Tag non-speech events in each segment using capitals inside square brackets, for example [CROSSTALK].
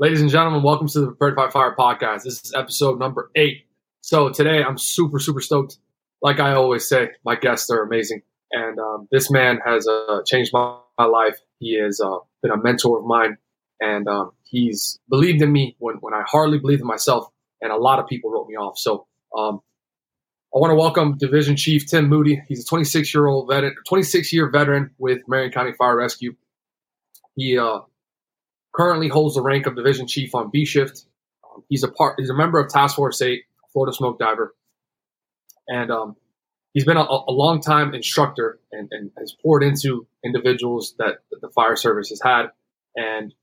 Ladies and gentlemen, welcome to the Prepared by Fire podcast. This is episode number eight. So today I'm super, super stoked. Like I always say, my guests are amazing. And um, this man has uh, changed my, my, life. He has uh, been a mentor of mine. And um, he's believed in me when, when I hardly believed in myself. And a lot of people wrote me off. So um, I want to welcome Division Chief Tim Moody. He's a 26 year old veteran, 26 year veteran with Marion County Fire Rescue. He uh, currently holds the rank of division chief on B shift. Um, he's a part. He's a member of Task Force Eight, Florida Smoke Diver, and um, he's been a, a long time instructor and, and, has poured into individuals that, that, the fire service has had, and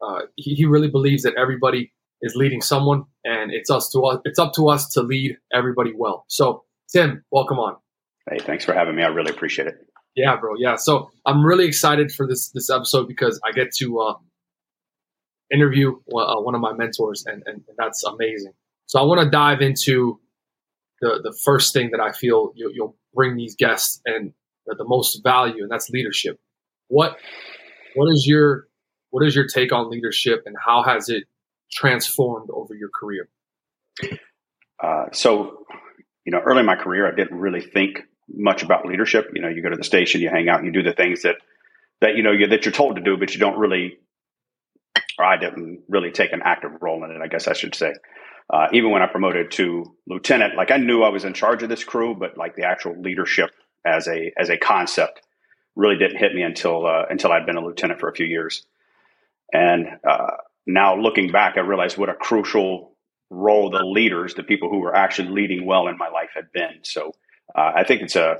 uh, he, he, really believes that everybody is leading someone, and it's us to us. It's up to us to lead everybody well. So, Tim, welcome on. Hey, thanks for having me. I really appreciate it. Yeah, bro. Yeah. So I'm really excited for this this episode because I get to uh, interview uh, one of my mentors, and, and, and that's amazing. So I want to dive into the the first thing that I feel you'll, you'll bring these guests and the, the most value, and that's leadership. What what is your what is your take on leadership, and how has it transformed over your career? Uh, so, you know, early in my career, I didn't really think much about leadership. You know, you go to the station, you hang out, you do the things that that you know you, that you're told to do, but you don't really or I didn't really take an active role in it, I guess I should say. Uh, even when I promoted to lieutenant, like I knew I was in charge of this crew, but like the actual leadership as a as a concept really didn't hit me until uh, until I'd been a lieutenant for a few years. And uh, now looking back, I realized what a crucial role the leaders, the people who were actually leading well in my life, had been. So uh, I think it's a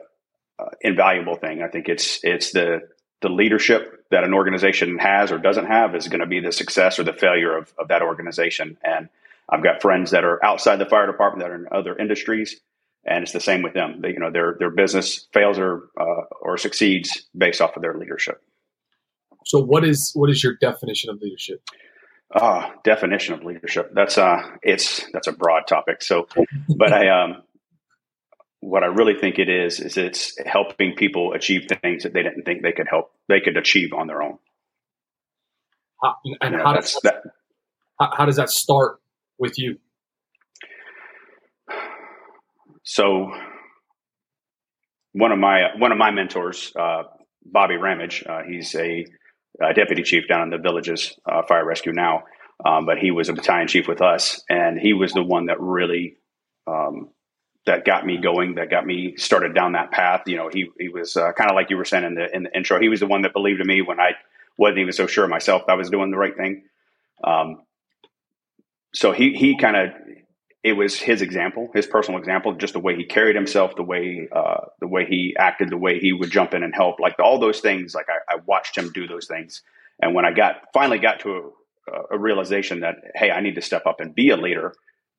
uh, invaluable thing. I think it's it's the the leadership that an organization has or doesn't have is going to be the success or the failure of, of that organization. And I've got friends that are outside the fire department that are in other industries, and it's the same with them. They, you know, their their business fails or uh, or succeeds based off of their leadership. So, what is what is your definition of leadership? Uh, definition of leadership. That's uh, it's that's a broad topic. So, but I um, what I really think it is is it's helping people achieve things that they didn't think they could help they could achieve on their own. How, and you know, how does that, how, how does that start with you? So one of my one of my mentors, uh, Bobby Ramage, uh, he's a, a, deputy chief down in the villages uh, fire rescue now, um, but he was a battalion chief with us, and he was the one that really um, that got me going, that got me started down that path. You know, he he was uh, kind of like you were saying in the in the intro. He was the one that believed in me when I wasn't even so sure myself that I was doing the right thing. Um, so he he kind of it was his example, his personal example, just the way he carried himself, the way uh, the way he acted, the way he would jump in and help, like all those things. Like I, I watched him do those things, and when I got finally got to a, a realization that hey, I need to step up and be a leader,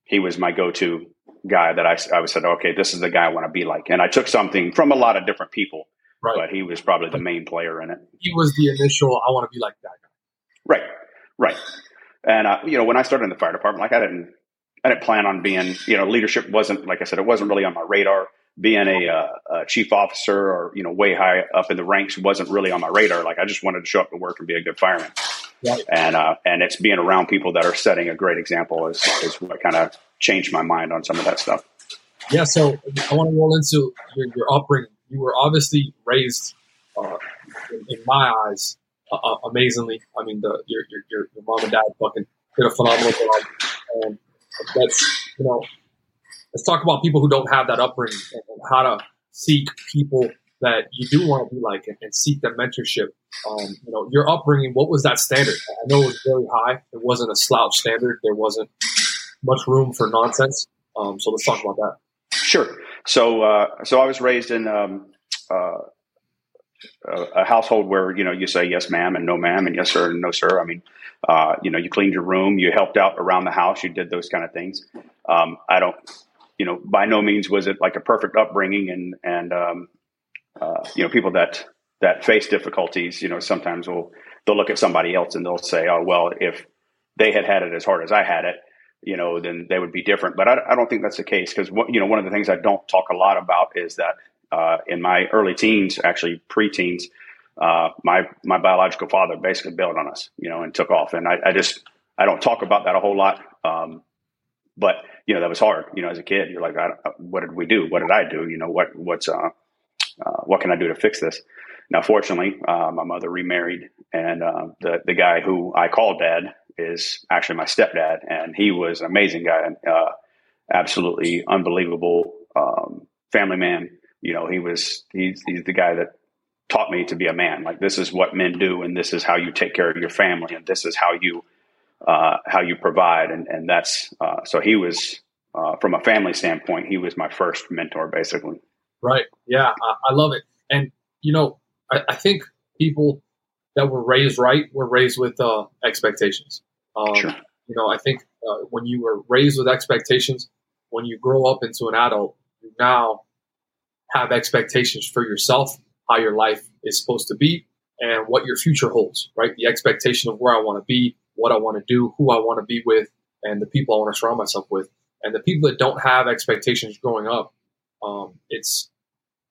he was my go to guy that I, I said, okay, this is the guy I want to be like. And I took something from a lot of different people, right. but he was probably the main player in it. He was the initial, I want to be like that guy. Right, right. And, uh, you know, when I started in the fire department, like I didn't, I didn't plan on being, you know, leadership wasn't, like I said, it wasn't really on my radar. Being a, uh, a chief officer or, you know, way high up in the ranks wasn't really on my radar. Like I just wanted to show up to work and be a good fireman. Right. And, uh, and it's being around people that are setting a great example is, is what kind of changed my mind on some of that stuff. Yeah, so I want to roll into your, your upbringing. You were obviously raised, uh, in, in, my eyes, amazingly. I mean, the, your, your, your mom and dad fucking did a phenomenal job, and that's you know, let's talk about people who don't have that upbringing and, how to seek people that you do want to be like and, and seek that mentorship. Um, you know, your upbringing, what was that standard? I know it was very high. It wasn't a slouch standard. There wasn't much room for nonsense. Um, so let's talk about that. Sure. So, uh, so I was raised in um, uh, a household where you know you say yes, ma'am, and no, ma'am, and yes, sir, and no, sir. I mean, uh, you know, you cleaned your room, you helped out around the house, you did those kind of things. Um, I don't, you know, by no means was it like a perfect upbringing, and and um, uh, you know, people that that face difficulties, you know, sometimes will they'll look at somebody else and they'll say, oh well, if they had had it as hard as I had it, you know, then they would be different. But I, I don't think that's the case because you know one of the things I don't talk a lot about is that uh, in my early teens, actually preteens, uh, my my biological father basically bailed on us, you know, and took off. And I, I just I don't talk about that a whole lot. Um, but you know, that was hard, you know, as a kid, you're like, what did we do? What did I do? You know, what, what's, uh, uh, what can I do to fix this? Now, fortunately, uh, my mother remarried, and uh, the the guy who I call dad is actually my stepdad, and he was an amazing guy, uh, absolutely unbelievable um, family man. You know, he was he's he's the guy that taught me to be a man. Like this is what men do, and this is how you take care of your family, and this is how you uh, how you provide, and and that's uh, so he was uh, from a family standpoint, he was my first mentor, basically. Right. Yeah, I, I love it, and you know, I, I, think people that were raised right were raised with uh, expectations. Um, sure. You know, I think uh, when you were raised with expectations, when you grow up into an adult, you now have expectations for yourself, how your life is supposed to be, and what your future holds. Right. The expectation of where I want to be, what I want to do, who I want to be with, and the people I want to surround myself with. And the people that don't have expectations growing up, um, it's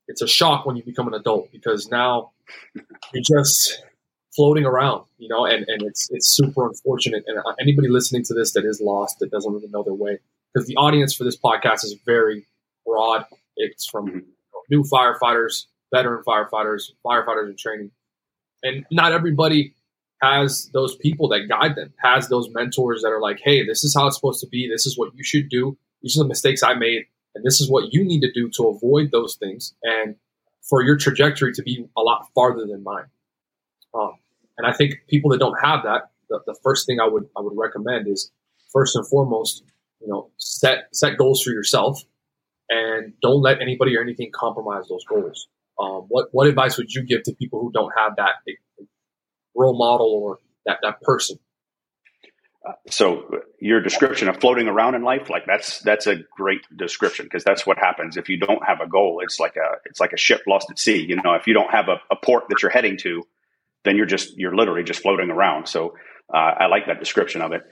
it's a shock when you become an adult because now you're just floating around, you know, and, and it's it's super unfortunate. And uh, anybody listening to this that is lost, that doesn't really know their way, because the audience for this podcast is very broad. It's from mm-hmm. new firefighters, veteran firefighters, firefighters in training, and not everybody has those people that guide them, has those mentors that are like, hey, this is how it's supposed to be. This is what you should do. These are the mistakes I made. And this is what you need to do to avoid those things and for your trajectory to be a lot farther than mine. Um, and I think people that don't have that, the, the first thing I would I would recommend is first and foremost, you know, set set goals for yourself and don't let anybody or anything compromise those goals. Um, what what advice would you give to people who don't have that role model or that, that person. so your description of floating around in life, like that's that's a great description because that's what happens if you don't have a goal. It's like a it's like a ship lost at sea. You know, if you don't have a, a port that you're heading to, then you're just you're literally just floating around. So uh, I like that description of it.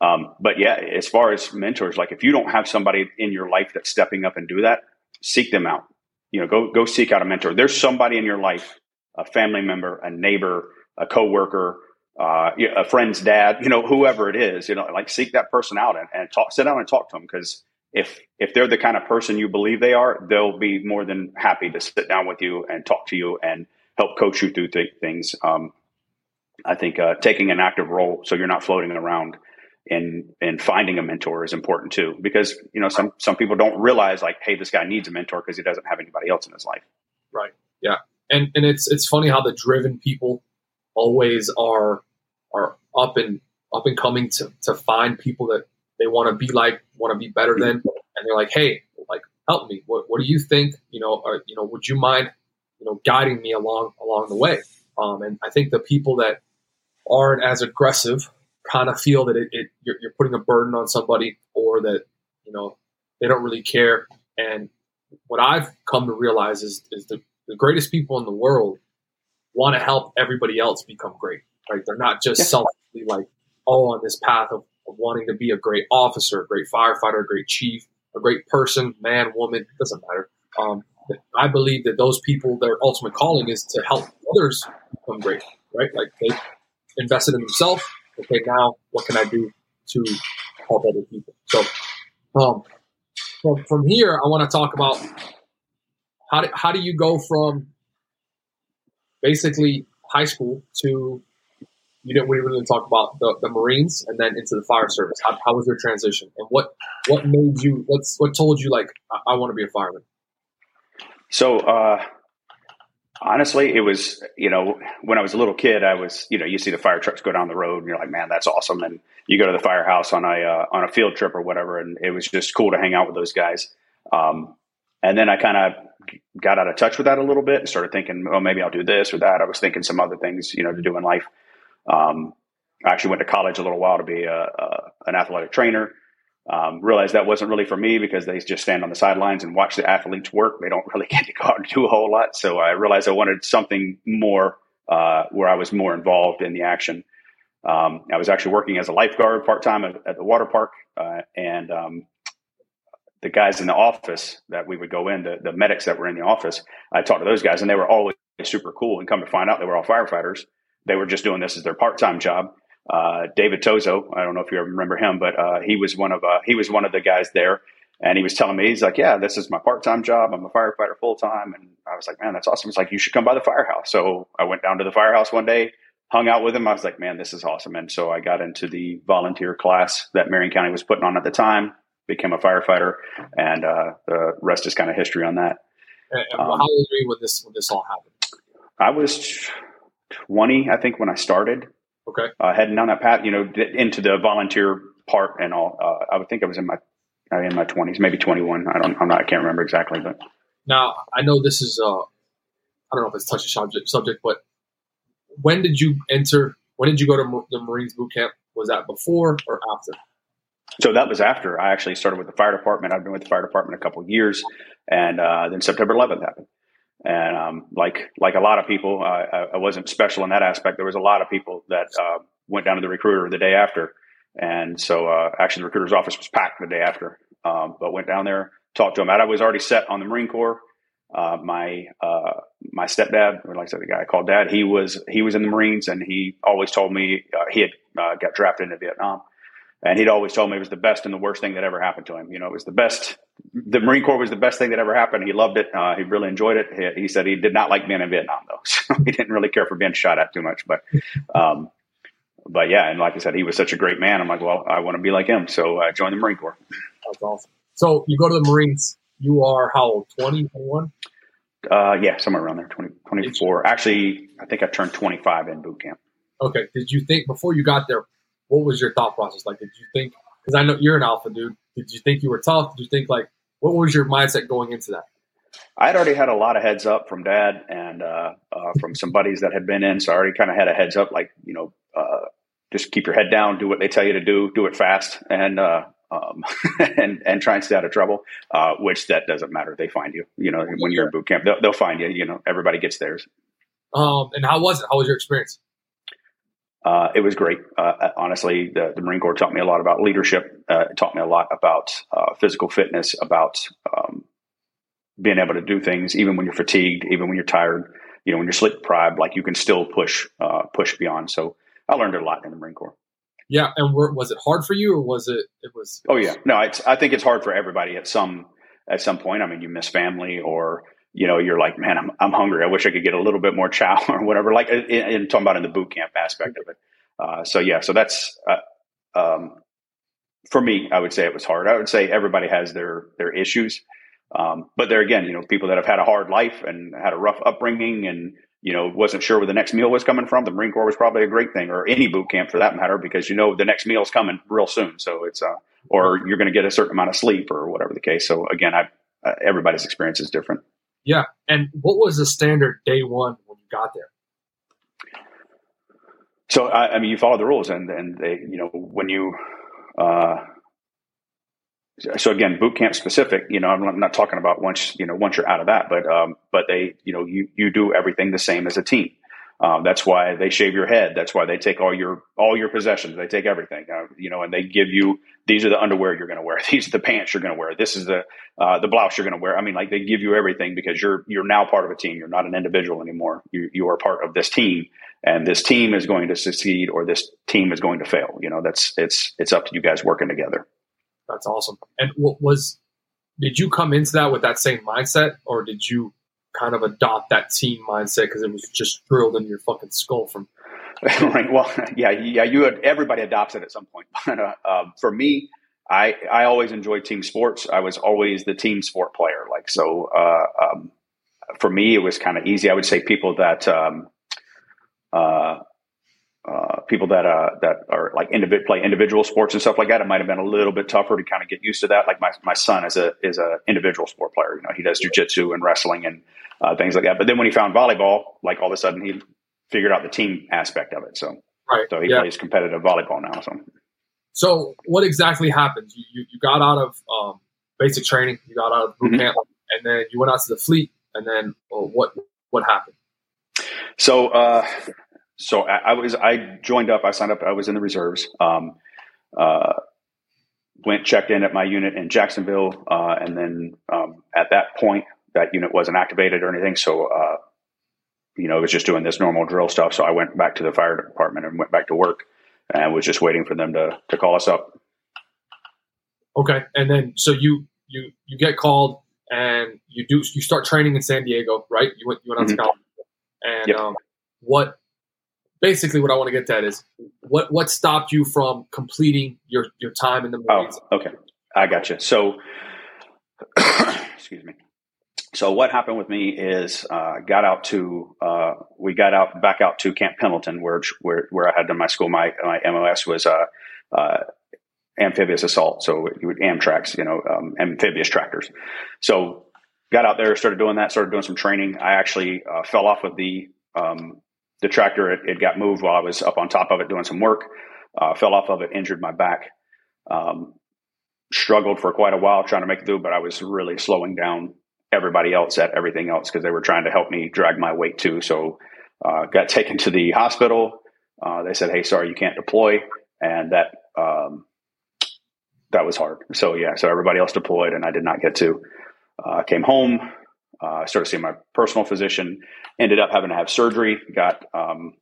Um, but yeah, as far as mentors, like if you don't have somebody in your life that's stepping up and do that, seek them out. You know, go go seek out a mentor. There's somebody in your life, a family member, a neighbor, a coworker, uh, a friend's dad, you know, whoever it is, you know, like seek that person out and, and talk, sit down and talk to them because if if they're the kind of person you believe they are, they'll be more than happy to sit down with you and talk to you and help coach you through th- things. Um, I think uh, taking an active role so you're not floating around and and finding a mentor is important too because you know some some people don't realize like hey this guy needs a mentor because he doesn't have anybody else in his life. Right. Yeah. And and it's it's funny how the driven people always are are up and up and coming to to find people that they want to be like, want to be better than, and they're like, hey, like help me. What what do you think? You know, or, you know, would you mind, you know, guiding me along along the way? Um, and I think the people that aren't as aggressive kind of feel that it, it you're, you're putting a burden on somebody, or that you know they don't really care. And what I've come to realize is is the, the greatest people in the world want to help everybody else become great. Right? They're not just yeah. selfishly like all on this path of, of, wanting to be a great officer, a great firefighter, a great chief, a great person, man, woman, doesn't matter. Um, I believe that those people, their ultimate calling is to help others become great, right? Like they invested in themselves. Okay, now what can I do to help other people? So, um, from, from here, I want to talk about how do, how do you go from basically high school to you didn't we really talk about the, the Marines and then into the fire service. How, how was your transition, and what what made you? What's what told you like I, I want to be a fireman? So uh, honestly, it was you know when I was a little kid, I was you know you see the fire trucks go down the road, and you're like, man, that's awesome. And you go to the firehouse on a uh, on a field trip or whatever, and it was just cool to hang out with those guys. Um, and then I kind of got out of touch with that a little bit and started thinking, oh, maybe I'll do this or that. I was thinking some other things, you know, to do in life. Um, I actually went to college a little while to be a, a, an athletic trainer. Um, realized that wasn't really for me because they just stand on the sidelines and watch the athletes work. They don't [LAUGHS] really get to go out and do a whole lot. So I realized I wanted something more uh, where I was more involved in the action. Um, I was actually working as a lifeguard part time at, at, the water park, uh, and um, the guys in the office that we would go in, the, the medics that were in the office, I talked to those guys and they were always super cool. And come to find out they were all firefighters. They were just doing this as their part time job. uh, David Tozo. I don't know if you remember him, but uh, he was one of uh, he was one of the guys there, and he was telling me he's like, yeah, this is my part time job. I'm a firefighter full time, and I was like, man, that's awesome. It's like you should come by the firehouse. So I went down to the firehouse one day, hung out with him. I was like, man, this is awesome. And so I got into the volunteer class that Marion County was putting on at the time, became a firefighter, and uh, the rest is kind of history on that. Um, how old were you when this when this all happened? I was 20, I think, when I started. Okay. Uh, heading down that path, you know, into the volunteer part and all. Uh, I would think I was in my uh, in my twenties, maybe twenty one. I don't, I'm not, I can't remember exactly, but now I know this is, uh, I don't know if it's touchy subject, subject, but when did you enter? When did you go to the Marines boot camp? Was that before or after? So that was after I actually started with the fire department. I've been with the fire department a couple of years, and uh, then September 11th happened. And um, like like a lot of people, I, I, wasn't special in that aspect. There was a lot of people that uh, went down to the recruiter the day after, and so uh, actually the recruiter's office was packed the day after. Um, but went down there, talked to him. I was already set on the Marine Corps. Uh, my uh, my stepdad, or like I said, the guy I called dad, he was he was in the Marines, and he always told me uh, he had uh, got drafted into Vietnam, and he'd always told me it was the best and the worst thing that ever happened to him. You know, it was the best. The Marine Corps was the best thing that ever happened. He loved it. Uh, he really enjoyed it. He, he, said he did not like being in Vietnam though, [LAUGHS] so he didn't really care for being shot at too much. But, um, but yeah, and like I said, he was such a great man. I'm like, well, I want to be like him, so I joined the Marine Corps. That's awesome. So you go to the Marines. You are how old? 20, 21? Uh, yeah, somewhere around there, 20, 24. Actually, I think I turned 25 in boot camp. Okay. Did you think before you got there, what was your thought process? Like, did you think because I know you're an alpha dude. Did you think you were tough? Did you think like what was your mindset going into that? I had already had a lot of heads up from dad and uh, uh, from some buddies that had been in, so I already kind of had a heads up, like you know, uh, just keep your head down, do what they tell you to do, do it fast, and uh, um, [LAUGHS] and and try and stay out of trouble. Uh, which that doesn't matter; they find you. You know, when you're in boot camp, they'll, they'll find you. You know, everybody gets theirs. Um, and how was it? How was your experience? Uh, it was great. Uh, honestly, the, the, Marine Corps taught me a lot about leadership. Uh, it taught me a lot about uh, physical fitness, about um, being able to do things even when you're fatigued, even when you're tired. You know, when you're sleep deprived, like you can still push uh, push beyond. So I learned a lot in the Marine Corps. Yeah, and were, was it hard for you, or was it? It was. Oh yeah, no, I think it's hard for everybody at some at some point. I mean, you miss family, or you know, you're like, man, I'm, I'm hungry. I wish I could get a little bit more chow [LAUGHS] or whatever. Like, in, in talking about in the boot camp aspect of it. Uh, so yeah, so that's uh, um, for me. I would say it was hard. I would say everybody has their their issues, um, but there again, you know, people that have had a hard life and had a rough upbringing and you know wasn't sure where the next meal was coming from. The Marine Corps was probably a great thing, or any boot camp for that matter, because you know the next meal is coming real soon. So it's uh, or you're going to get a certain amount of sleep or whatever the case. So again, I uh, everybody's experience is different. Yeah. And what was the standard day one when you got there? So I, I mean, you follow the rules, and and they, you know, when you, uh, so again, boot camp specific. You know, I'm not talking about once you know once you're out of that, but um, but they, you know, you you do everything the same as a team. Um, that's why they shave your head. That's why they take all your all your possessions. They take everything, uh, you know, and they give you these are the underwear you're going to wear. [LAUGHS] These are the pants you're going to wear. This is the uh, the blouse you're going to wear. I mean, like they give you everything because you're you're now part of a team. You're not an individual anymore. You you are part of this team, and this team is going to succeed or this team is going to fail. You know, that's it's it's up to you guys working together. That's awesome. And what was did you come into that with that same mindset, or did you kind of adopt that team mindset because it was just drilled in your fucking skull from. [LAUGHS] right. Well, [LAUGHS] yeah, yeah. You had, everybody adopts it at some point. [LAUGHS] But uh, uh, for me, I I always enjoyed team sports. I was always the team sport player. Like so, uh, um, for me, it was kind of easy. I would say people that um, uh, people that uh, that are like individ- play individual sports and stuff like that, it might have been a little bit tougher to kind of get used to that. Like my, my son is a is a individual sport player. You know, he does jujitsu and wrestling and uh, things like that. But then when he found volleyball, like all of a sudden he figured out the team aspect of it. So right, so he yeah. plays competitive volleyball now. So so what exactly happened? You you, you got out of um, basic training, you got out of boot mm-hmm. camp, and then you went out to the fleet, and then well, what what happened? So uh, so I, I, was I joined up. I signed up. I was in the reserves. Um, uh, went checked in at my unit in Jacksonville, uh, and then um, at that point, that unit wasn't activated or anything. So, uh, you know, it was just doing this normal drill stuff. So I went back to the fire department and went back to work. and was just waiting for them to to call us up. Okay, and then so you you you get called and you do you start training in San Diego, right? You went you went out mm-hmm. to college, and yep. um, what basically what I want to get at is what what stopped you from completing your your time in the Marines? Oh, okay, I got you. So, [COUGHS] excuse me. So what happened with me is uh, got out to uh, we got out back out to Camp Pendleton where where where I had done my school. My my MOS was uh, uh, amphibious assault, so you would Amtracs, you know, um, amphibious tractors. So got out there, started doing that, started doing some training. I actually uh, fell off of the um, the tractor. It, it, got moved while I was up on top of it doing some work. Uh, fell off of it, injured my back. Um, struggled for quite a while trying to make it through, but I was really slowing down everybody else at everything else because they were trying to help me drag my weight too. So uh, got taken to the hospital. Uh, they said, "Hey, sorry, you can't deploy," and that um, that was hard. So yeah, so everybody else deployed, and I did not get to. Uh, came home, uh, started seeing my personal physician. Ended up having to have surgery. Got um,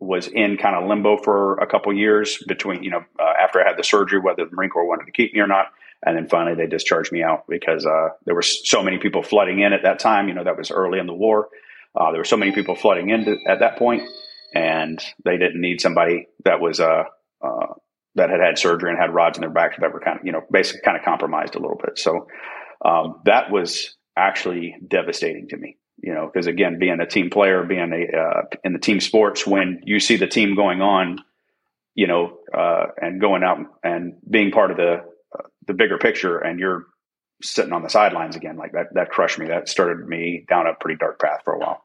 was in kind of limbo for a couple years between you know uh, after I had the surgery, whether the Marine Corps wanted to keep me or not. And then finally, they discharged me out because uh, there were so many people flooding in at that time. You know, that was early in the war. Uh, there were so many people flooding in to, at that point, and they didn't need somebody that was uh, uh, that had had surgery and had rods in their back that were kind of you know basically kind of compromised a little bit. So um, that was actually devastating to me. You know, because again, being a team player, being a uh, in the team sports, when you see the team going on, you know, uh, and going out and being part of the the bigger picture and you're sitting on the sidelines again like that that crushed me that started me down a pretty dark path for a while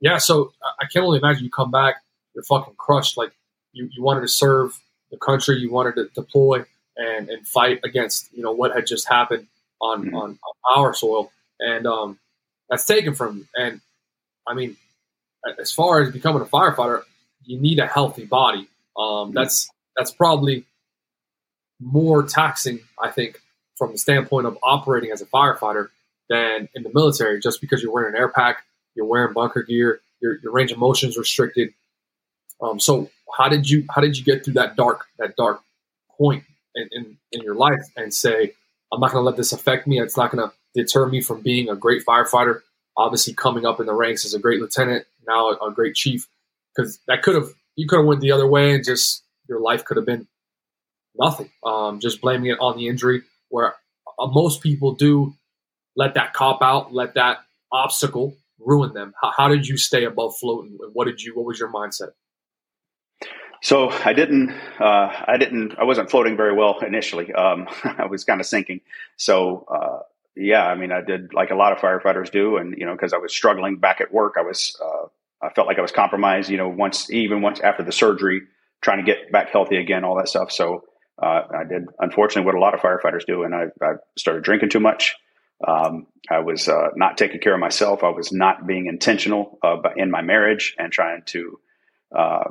yeah so i can only imagine you come back you're fucking crushed like you, you wanted to serve the country you wanted to deploy and and fight against you know what had just happened on mm-hmm. on, on, our soil and um that's taken from you and i mean as far as becoming a firefighter you need a healthy body um mm-hmm. that's that's probably more taxing, I think, from the standpoint of operating as a firefighter than in the military, just because you're wearing an air pack, you're wearing bunker gear, your, your range of motion is restricted. Um, so how did you how did you get through that dark that dark point in, in, in your life and say, I'm not going to let this affect me. It's not going to deter me from being a great firefighter. Obviously, coming up in the ranks as a great lieutenant, now a, a great chief, because that could have you could have went the other way and just your life could have been nothing. Um, just blaming it on the injury, where uh, most people do let that cop out, let that obstacle ruin them. How, how did you stay above floating? What did you? What was your mindset? So I didn't, uh, I didn't, I wasn't floating very well initially. Um, [LAUGHS] I was kind of sinking. So, uh, yeah, I mean, I did like a lot of firefighters do. And, you know, cause I was struggling back at work, I was, uh, I felt like I was compromised, you know, once, even once after the surgery, trying to get back healthy again, all that stuff. So, uh, I did, unfortunately, what a lot of firefighters do, and I, I started drinking too much. Um, I was uh, not taking care of myself. I was not being intentional uh, in my marriage and trying to uh,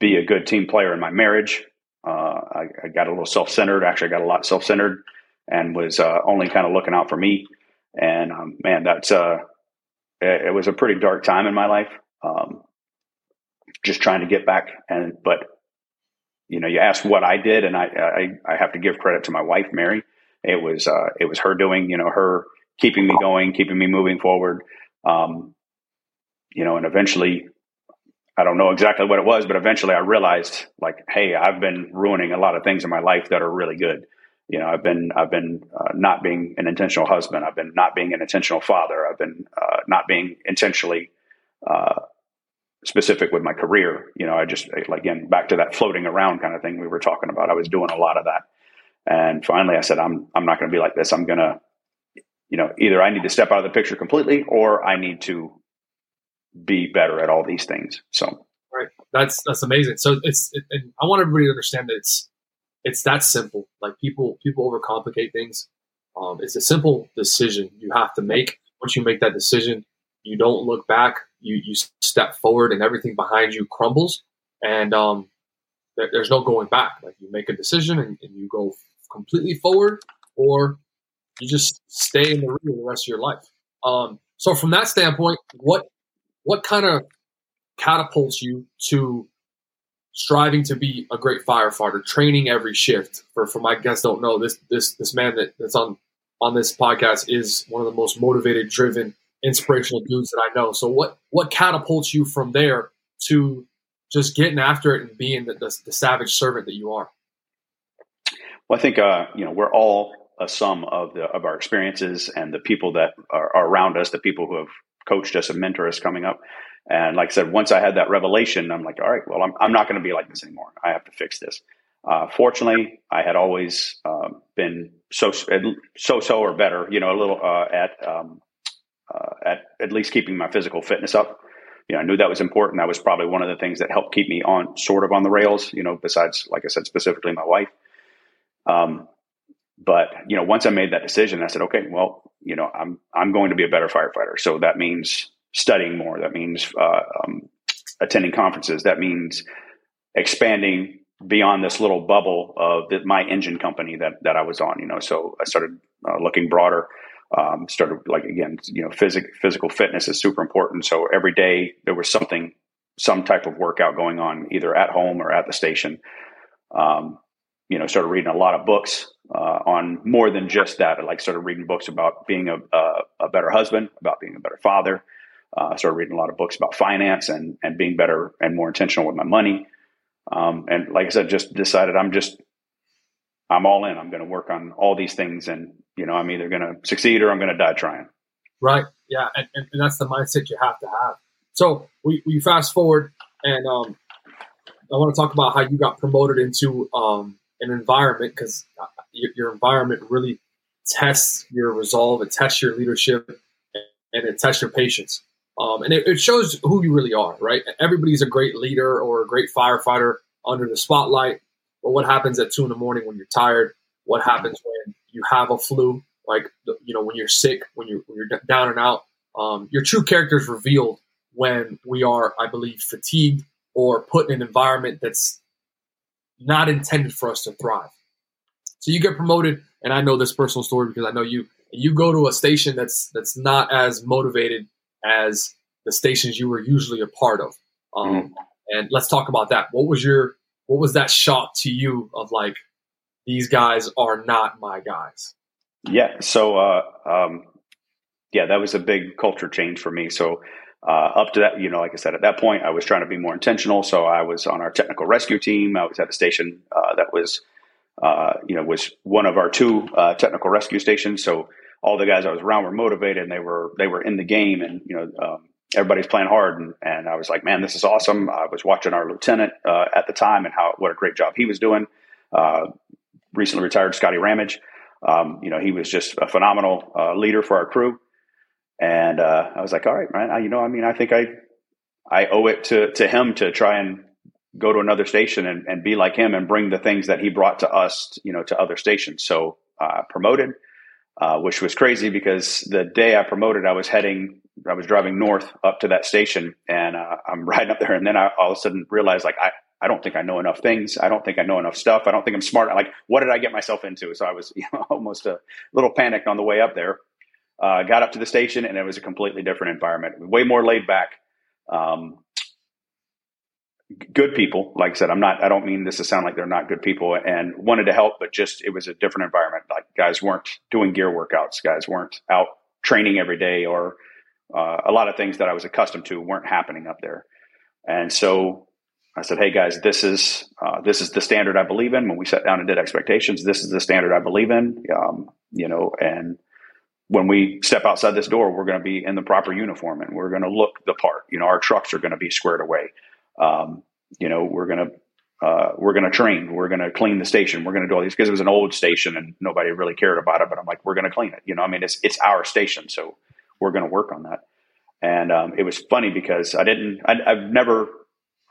be a good team player in my marriage. Uh, I, I, got a little self centered. Actually, I got a lot self centered and was uh, only kind of looking out for me. And um, man, that's it, it, was a pretty dark time in my life. Um, just trying to get back and but you know, you asked what I did, and I, I, I have to give credit to my wife, Mary. It was uh, it was her doing, you know, her keeping me going, keeping me moving forward. Um, you know, and eventually, I don't know exactly what it was, but eventually I realized, like, hey, I've been ruining a lot of things in my life that are really good. You know, I've been I've been uh, not being an intentional husband. I've been not being an intentional father. I've been uh, not being intentionally uh, specific with my career. You know, I just again back to that floating around kind of thing we were talking about. I was doing a lot of that, and finally I said, I'm I'm not going to be like this. I'm going to, you know, either I need to step out of the picture completely, or I need to be better at all these things. So right, that's that's amazing. So it's it, and I want everybody to understand that it's it's that simple. Like people people overcomplicate things. Um, it's a simple decision you have to make. Once you make that decision, you don't look back you you step forward and everything behind you crumbles and um, there, there's no going back like you make a decision and, and, you go completely forward or you just stay in the rear the rest of your life um, so from that standpoint what what kind of catapults you to striving to be a great firefighter, training every shift. For for my guests don't know this this this man that, that's on on this podcast is one of the most motivated, driven, inspirational dudes that I know. So what what catapults you from there to just getting after it and being the, the, the savage servant that you are? Well, I think uh, you know we're all a sum of the of our experiences and the people that are, are around us, the people who have coached us and mentored us coming up. And like I said, once I had that revelation, I'm like, all right, well, I'm, I'm not going to be like this anymore. I have to fix this. Uh, fortunately, I had always uh, been so so so or better, you know, a little uh, at um, uh, at at least keeping my physical fitness up. You know, I knew that was important. That was probably one of the things that helped keep me on sort of on the rails. You know, besides, like I said, specifically my wife. Um, but you know, once I made that decision, I said, okay, well, you know, I'm I'm going to be a better firefighter. So that means studying more. That means uh, um, attending conferences. That means expanding beyond this little bubble of the, my engine company that that I was on. You know, so I started uh, looking broader. Um, started like again, you know, physical physical fitness is super important. So every day there was something, some type of workout going on, either at home or at the station. Um, you know, started reading a lot of books uh, on more than just that. I like started reading books about being a, a, a better husband, about being a better father. Uh, I started reading a lot of books about finance and and being better and more intentional with my money. Um, and like I said, just decided I'm just I'm all in. I'm going to work on all these things, and you know, I'm either going to succeed or I'm going to die trying. Right. Yeah, and, and, and, that's the mindset you have to have. So we, we fast forward, and um, I want to talk about how you got promoted into um, an environment because uh, your, your, environment really tests your resolve, it tests your leadership, and it tests your patience. Um, and it, it, shows who you really are, right? Everybody's a great leader or a great firefighter under the spotlight. But what happens at two in the morning when you're tired? What happens when you have a flu? Like, you know, when you're sick, when you're, when you're down and out? Um, your true character is revealed when we are, I believe, fatigued or put in an environment that's not intended for us to thrive. So you get promoted, and I know this personal story because I know you. You go to a station that's that's not as motivated as the stations you were usually a part of. Um, mm And let's talk about that. What was your what was that shock to you of like these guys are not my guys? Yeah. So uh, um, yeah, that was a big culture change for me. So uh, up to that, you know, like I said, at that point, I was trying to be more intentional. So I was on our technical rescue team. I was at a station uh, that was, uh, you know, was one of our two uh, technical rescue stations. So all the guys I was around were motivated and they were they were in the game, and you know, um, everybody's playing hard. And, and, I was like, man, this is awesome. I was watching our lieutenant uh, at the time and how what a great job he was doing. Uh, recently retired Scotty Ramage. Um, you know, he was just a phenomenal leader for our crew and uh, I was like, all right, man, I, you know, I mean, I think I, I owe it to, to him to try and go to another station and, and be like him and bring the things that he brought to us, you know, to other stations. So uh, promoted, uh, which was crazy because the day I promoted, I was heading, I was driving north up to that station and uh, I'm [LAUGHS] riding up there. And then I all of a sudden realized like, I, I don't think I know enough things. I don't think I know enough stuff. I don't think I'm smart. Like, what did I get myself into? So I was [LAUGHS] you know, almost a little panicked on the way up there. Uh, got up to the station and it was a completely different environment, way more laid back. Um, good people, like I said, I'm not. I don't mean this to sound like they're not good people, and wanted to help, but just it was a different environment. Like guys weren't doing gear workouts, guys weren't out training every day, or uh, a lot of things that I was accustomed to weren't happening up there. And so I said, "Hey guys, this is uh, this is the standard I believe in." When we sat down and did expectations, this is the standard I believe in. Um, you know, and when we step outside this door, we're going to be in the proper uniform and we're going to look the part. You know, our trucks are going to be squared away. Um, you know, we're going to uh, we're going to train. We're going to clean the station. We're going to do all these because it was an old station and nobody really cared about it. But I'm like, we're going to clean it. You know, I mean, it's it's our station, so we're going to work on that. And um, it was funny because I didn't. I, I've never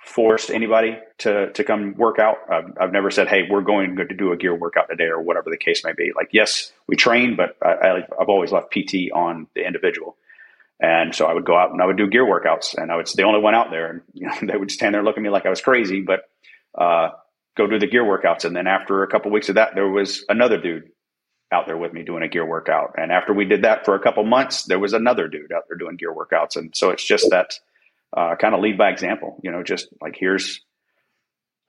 forced anybody to to come work out. I've, I've, never said, "Hey, we're going to do a gear workout today," or whatever the case may be. Like, yes, we train, but I, have always left PT on the individual, and so I would go out and I would do gear workouts, and I was the only one out there, and [LAUGHS] you know, they would stand there looking at me like I was crazy, but uh, go do the gear workouts, and then after a couple of weeks of that, there was another dude out there with me doing a gear workout, and after we did that for a couple months, there was another dude out there doing gear workouts, and so it's just that uh, kind of lead by example. You know, just like here's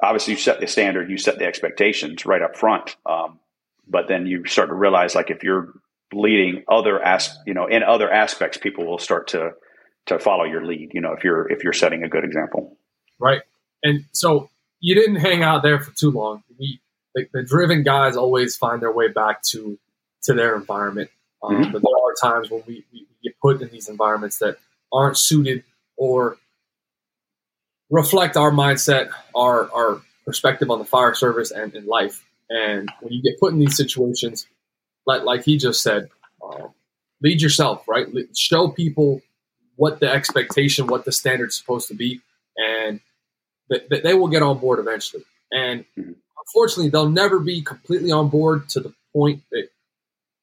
obviously you set the standard, you set the expectations right up front. Um, but then you start to realize like if you're leading other as you know in other aspects, people will start to to follow your lead. You know, if you're if you're setting a good example, right? And so you didn't hang out there for too long. We the, the driven guys always find their way back to to their environment. Um, mm-hmm. But there are times when we, we get put in these environments that aren't suited or reflect our mindset, our our perspective on the fire service and in life. And when you get put in these situations, like like he just said, uh, lead yourself, right? Show people what the expectation, what the standard's supposed to be, and that they will get on board eventually. And mm-hmm. unfortunately, they'll never be completely on board to the point that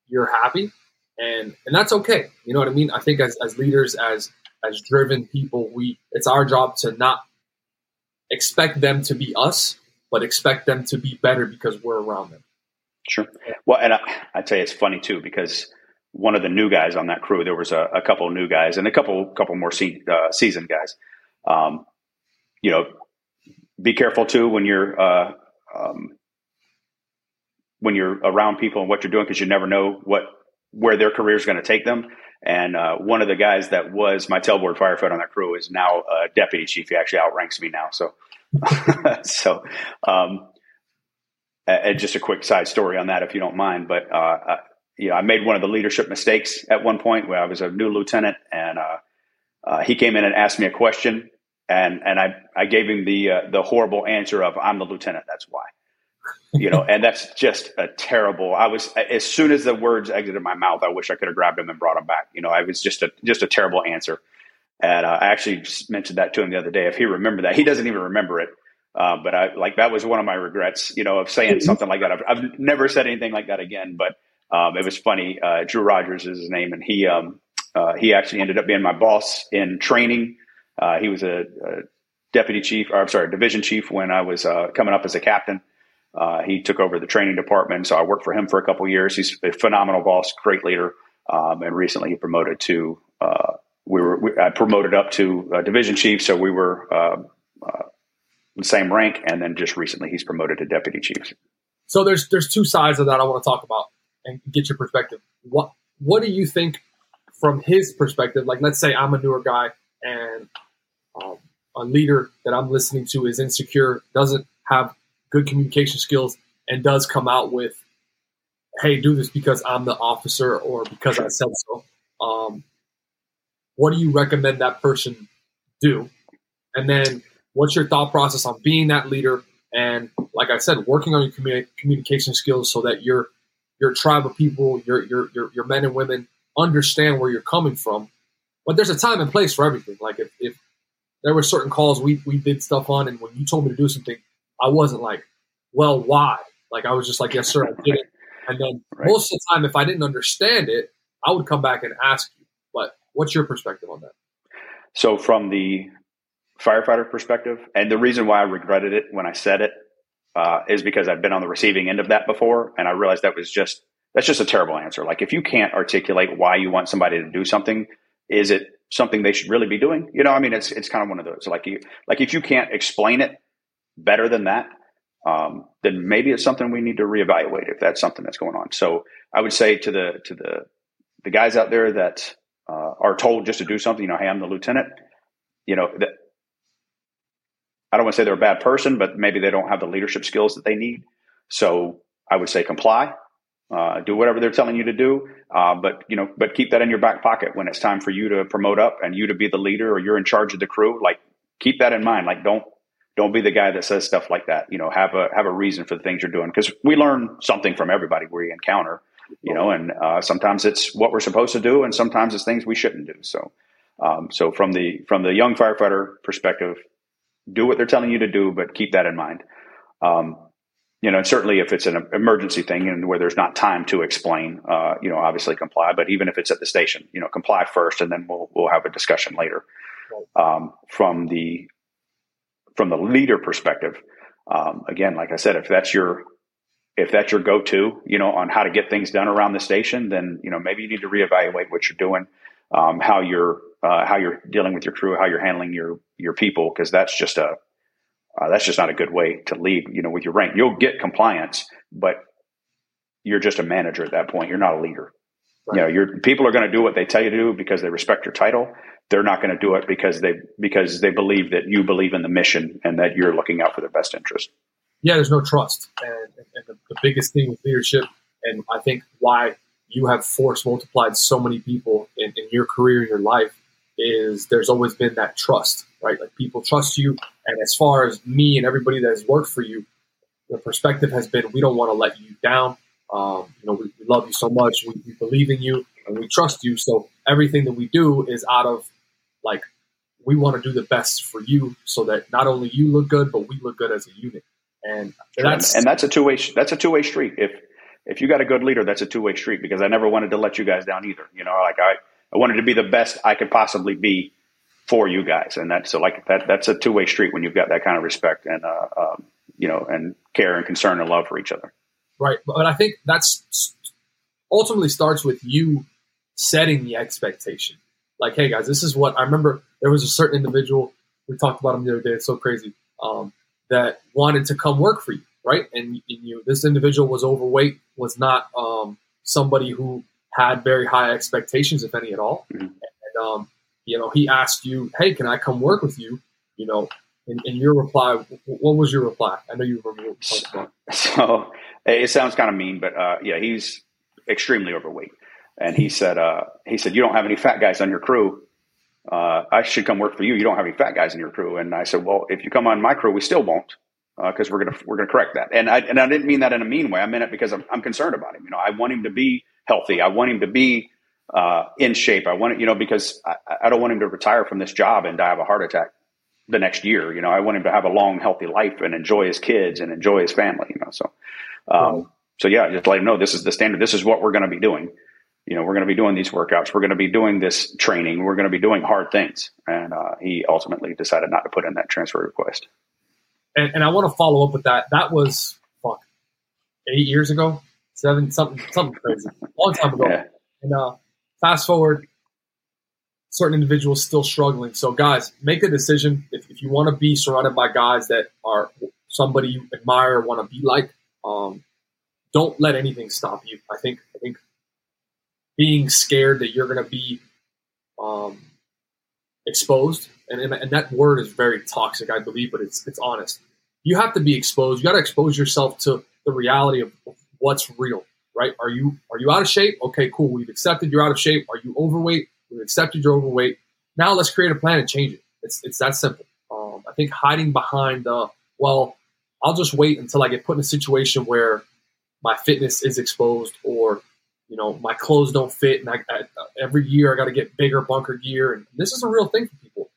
you're happy, and and that's okay. You know what I mean? I think as, as leaders, as as driven people, we it's our job to not expect them to be us, but expect them to be better because we're around them. Sure. Well, and I, I tell you, it's funny too because one of the new guys on that crew, there was a, a couple new guys and a couple couple more se- uh, seasoned guys. Um, you know, be careful too when you're uh, um, when you're around people and what you're doing because you never know what where their career is going to take them. And uh, one of the guys that was my tailboard firefighter on that crew is now a deputy chief. He actually outranks me now. So, [LAUGHS] so, um, and just a quick side story on that, if you don't mind. But, uh, uh, you know, I made one of the leadership mistakes at one point where I was a new lieutenant and, uh, uh, he came in and asked me a question and, and I, I gave him the, uh, the horrible answer of I'm the lieutenant. That's why you know, and that's just a terrible. I was as soon as the words exited my mouth, I wish I could have grabbed him and brought him back. You know, I was just a just a terrible answer. And uh, I actually mentioned that to him the other day. If he remembered that, he doesn't even remember it. Uh, but I like that was one of my regrets, you know, of saying mm-hmm. something like that. I've, I've, never said anything like that again. But um, it was funny. Uh, Drew Rogers is his name, and he um, uh, he actually ended up being my boss in training. Uh, he was a, a, deputy chief, or I'm sorry, division chief when I was uh, coming up as a captain. Uh, he took over the training department, so I worked for him for a couple years. He's a phenomenal boss, great leader, um, and recently he promoted to uh, we were we, I promoted up to division chief, so we were uh, uh, same rank, and then just recently he's promoted to deputy chief. So there's there's two sides of that I want to talk about and get your perspective. What what do you think from his perspective? Like, let's say I'm a newer guy and um, a leader that I'm listening to is insecure, doesn't have good communication skills, and does come out with, "Hey, do this because I'm the officer or because I said so." Um, what do you recommend that person do? And then, what's your thought process on being that leader? And like I said, working on your communi- communication skills so that your your tribe of people, your, your your your men and women understand where you're coming from. But there's a time and place for everything. Like if, if there were certain calls we, we did stuff on, and when you told me to do something, I wasn't like, well, why? Like I was just like, yes, sir, I did it. And then right. most of the time, if I didn't understand it, I would come back and ask you. But what's your perspective on that? So from the firefighter perspective, and the reason why I regretted it when I said it uh, is because I've been on the receiving end of that before, and I realized that was just that's just a terrible answer. Like if you can't articulate why you want somebody to do something, is it something they should really be doing? You know, I mean, it's it's kind of one of those. Like you, like if you can't explain it better than that, um, then maybe it's something we need to reevaluate if that's something that's going on. So I would say to the to the the guys out there that uh, are told just to do something, you know, hey, I'm the lieutenant. You know that I don't want to say they're a bad person, but maybe they don't have the leadership skills that they need. So I would say comply, uh, do whatever they're telling you to do, uh, but you know, but keep that in your back pocket when it's time for you to promote up and you to be the leader or you're in charge of the crew. Like keep that in mind. Like don't don't be the guy that says stuff like that. You know, have a have a reason for the things you're doing because we learn something from everybody we encounter. You know, and uh, sometimes it's what we're supposed to do, and sometimes it's things we shouldn't do. So, um, so from the from the young firefighter perspective, do what they're telling you to do, but keep that in mind. Um, you know, and certainly if it's an emergency thing and where there's not time to explain, uh, you know, obviously comply. But even if it's at the station, you know, comply first, and then we'll we'll have a discussion later. Um, from the from the leader perspective, um, again, like I said, if that's your if that's your go-to, you know, on how to get things done around the station, then you know maybe you need to reevaluate what you're doing, um, how you're uh, how you're dealing with your crew, how you're handling your your people, because that's just a Uh, that's just not a good way to lead. You know, with your rank, you'll get compliance, but you're just a manager at that point. You're not a leader. Right. You know, your people are going to do what they tell you to do because they respect your title. They're not going to do it because they because they believe that you believe in the mission and that you're looking out for their best interest. Yeah, there's no trust, and, and the, the biggest thing with leadership, and I think why you have force multiplied so many people in, in your career, in your life, is there's always been that trust, right? Like people trust you. And as far as me and everybody that has worked for you, the perspective has been we don't want to let you down. Um, you know, we, we, love you so much. We, we, believe in you and we trust you. So everything that we do is out of like we want to do the best for you, so that not only you look good, but we look good as a unit. And that's and that's a two way that's a two way street. If if you got a good leader, that's a two way street because I never wanted to let you guys down either. You know, like I, I wanted to be the best I could possibly be for you guys. And that's so like that, that's a two way street when you've got that kind of respect and, uh, um, you know, and care and concern and love for each other. Right. But I think that's ultimately starts with you setting the expectation. Like, hey guys, this is what I remember. There was a certain individual we talked about him the other day. It's so crazy um, that wanted to come work for you right? And, and you, this individual was overweight, was not um, somebody who had very high expectations, if any at all. Mm-hmm. And um, you know, he asked you, "Hey, can I come work with you?" You know, and, and your reply, what was your reply? I know you remember talking. So it sounds kind of mean, but uh, yeah, he's extremely overweight, and he said, uh, he said, "You don't have any fat guys on your crew." Uh, I should come work for you. You don't have any fat guys in your crew. And I said, well, if you come on my crew, we still won't because uh, we're gonna we're gonna correct that. And I and I didn't mean that in a mean way. I meant it because I'm, I'm concerned about him. You know, I want him to be healthy. I want him to be uh, in shape. I want it, you know, because I, I don't want him to retire from this job and die of a heart attack the next year. You know, I want him to have a long, healthy life and enjoy his kids and enjoy his family. You know, so um, so yeah, just let him know this is the standard. This is what we're going to be doing. You know, we're going to be doing these workouts. We're going to be doing this training. We're going to be doing hard things. And uh, he ultimately decided not to put in that transfer request and, and I want to follow up with that. That was fuck eight years ago, seven something something crazy, long time ago. Yeah. And uh, fast forward, certain individuals still struggling. So guys, make a decision if, if you want to be surrounded by guys that are somebody you admire, want to be like. Um, don't let anything stop you. I think I think being scared that you're going to be um, exposed, and, and that word is very toxic, I believe, but it's it's honest you have to be exposed. You got to expose yourself to the reality of what's real, right? Are you are you out of shape? Okay, cool. We've accepted you're out of shape. Are you overweight? We've accepted you're overweight. Now let's create a plan and change it. It's it's that simple. Um, I think hiding behind the well, I'll just wait until I get put in a situation where my fitness is exposed or you know my clothes don't fit and I, I, every year I got to get bigger bunker gear and this is a real thing for people.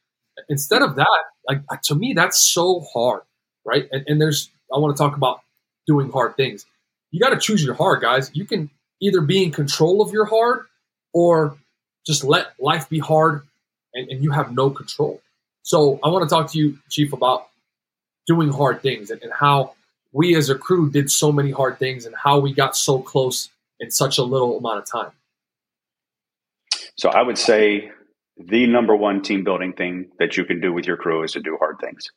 Instead of that, like to me, that's so hard right? And, and there's, I want to talk about doing hard things. You got to choose your hard, guys. You can either be in control of your hard or just let life be hard and, and you have no control. So I want to talk to you, Chief, about doing hard things and, and how we as a crew did so many hard things and how we got so close in such a little amount of time. So I would say the number one team building thing that you can do with your crew is to do hard things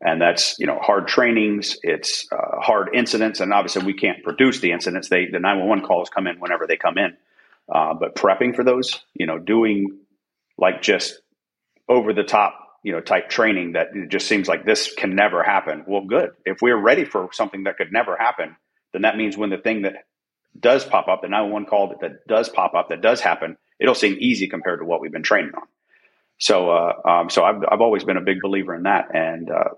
and that's you know hard trainings it's uh, hard incidents and obviously we can't produce the incidents. They the 911 calls come in whenever they come in. Uh, but prepping for those you know doing like just over the top you know type training that just seems like this can never happen well good. If we're ready for something that could never happen then that means when the thing that does pop up the 911 call that, that does pop up that does happen it'll seem easy compared to what we've been training on so, uh, um, so I've, I've always been a big believer in that. And, uh,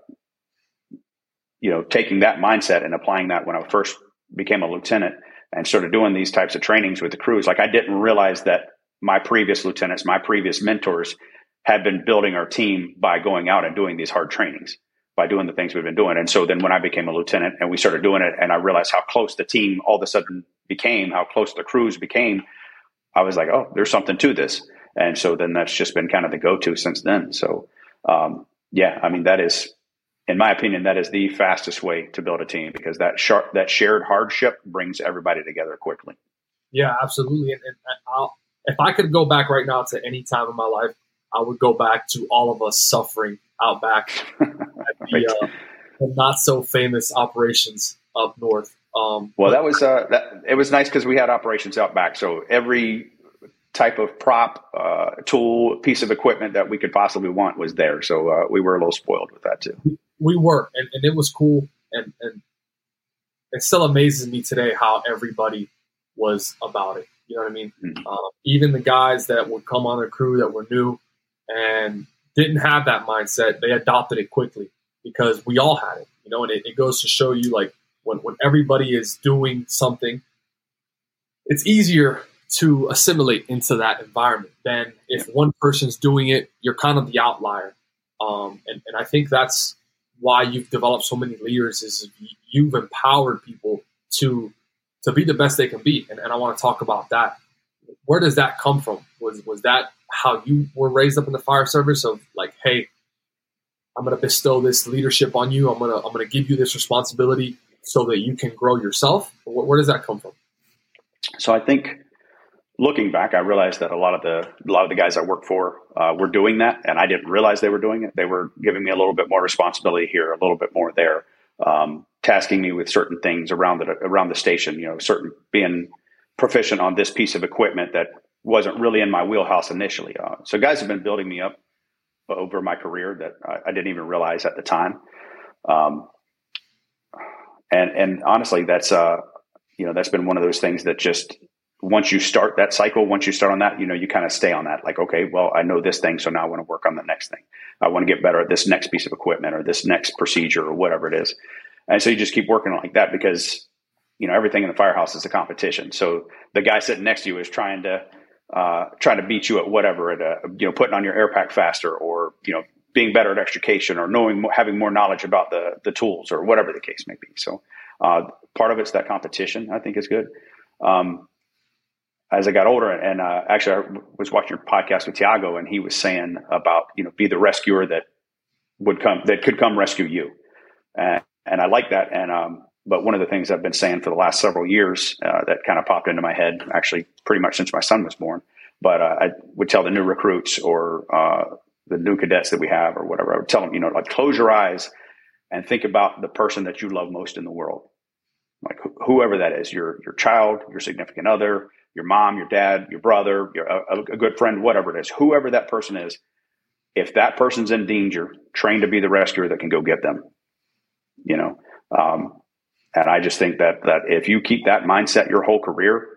you know, taking that mindset and applying that when I first became a lieutenant and started doing these types of trainings with the crews, like I didn't realize that my previous lieutenants, my previous mentors had been building our team by going out and doing these hard trainings, by doing the things we've been doing. And so then when I became a lieutenant and we started doing it and I realized how close the team all of a sudden became, how close the crews became, I was like, oh, there's something to this. And so then that's just been kind of the go to since then. So, um, yeah, I mean, that is, in my opinion, that is the fastest way to build a team because that sharp, that shared hardship brings everybody together quickly. Yeah, absolutely. And, and I'll, if I could go back right now to any time in my life, I would go back to all of us suffering out back [LAUGHS] at the, uh, the not so famous operations up north. Um, well, that was uh, that. It was nice because we had operations out back, so every type of prop, uh, tool, piece of equipment that we could possibly want was there. So uh, we were a little spoiled with that too. We were, and, and it was cool, and, and it still amazes me today how everybody was about it. You know what I mean? Mm-hmm. Uh, even the guys that would come on the crew that were new and didn't have that mindset, they adopted it quickly because we all had it. You know, and it, it goes to show you like when when everybody is doing something, it's easier to assimilate into that environment Then if one person's doing it, you're kind of the outlier. Um, and, and I think that's why you've developed so many leaders is you've empowered people to to be the best they can be. And, and I want to talk about that. Where does that come from? Was was that how you were raised up in the fire service of like, hey, I'm going to bestow this leadership on you. I'm going to I'm going to give you this responsibility so that you can grow yourself. Where, where does that come from? So I think looking back, I realized that a lot of the a lot of the guys I worked for uh, were doing that, and I didn't realize they were doing it. They were giving me a little bit more responsibility here, a little bit more there, um, tasking me with certain things around the around the station. You know, certain being proficient on this piece of equipment that wasn't really in my wheelhouse initially. Uh, so guys have been building me up over my career that I, I didn't even realize at the time. Um, and and honestly, that's uh, you know that's been one of those things that just once you start that cycle, once you start on that, you know, you kind of stay on that. Like, okay, well, I know this thing, so now I want to work on the next thing. I want to get better at this next piece of equipment or this next procedure or whatever it is. And so you just keep working like that because, you know, everything in the firehouse is a competition. So the guy sitting next to you is trying to uh, trying to beat you at whatever, at you know, putting on your air pack faster or you know, being better at extrication or knowing, having more knowledge about the the tools or whatever the case may be. So uh, part of it's that competition. I think is good. Um, as I got older, and uh, actually, I was watching your podcast with Tiago, and he was saying about you know be the rescuer that would come that could come rescue you, and, I like that. And um, but one of the things I've been saying for the last several years uh, that kind of popped into my head, actually, pretty much since my son was born. But uh, I would tell the new recruits or uh, the new cadets that we have, or whatever, I would tell them, you know, like close your eyes and think about the person that you love most in the world, like wh- whoever that is, your your child, your significant other your mom, your dad, your brother, your, a, a good friend, whatever it is, whoever that person is, if that person's in danger, train to be the rescuer that can go get them. You know, um, and I just think that that if you keep that mindset your whole career,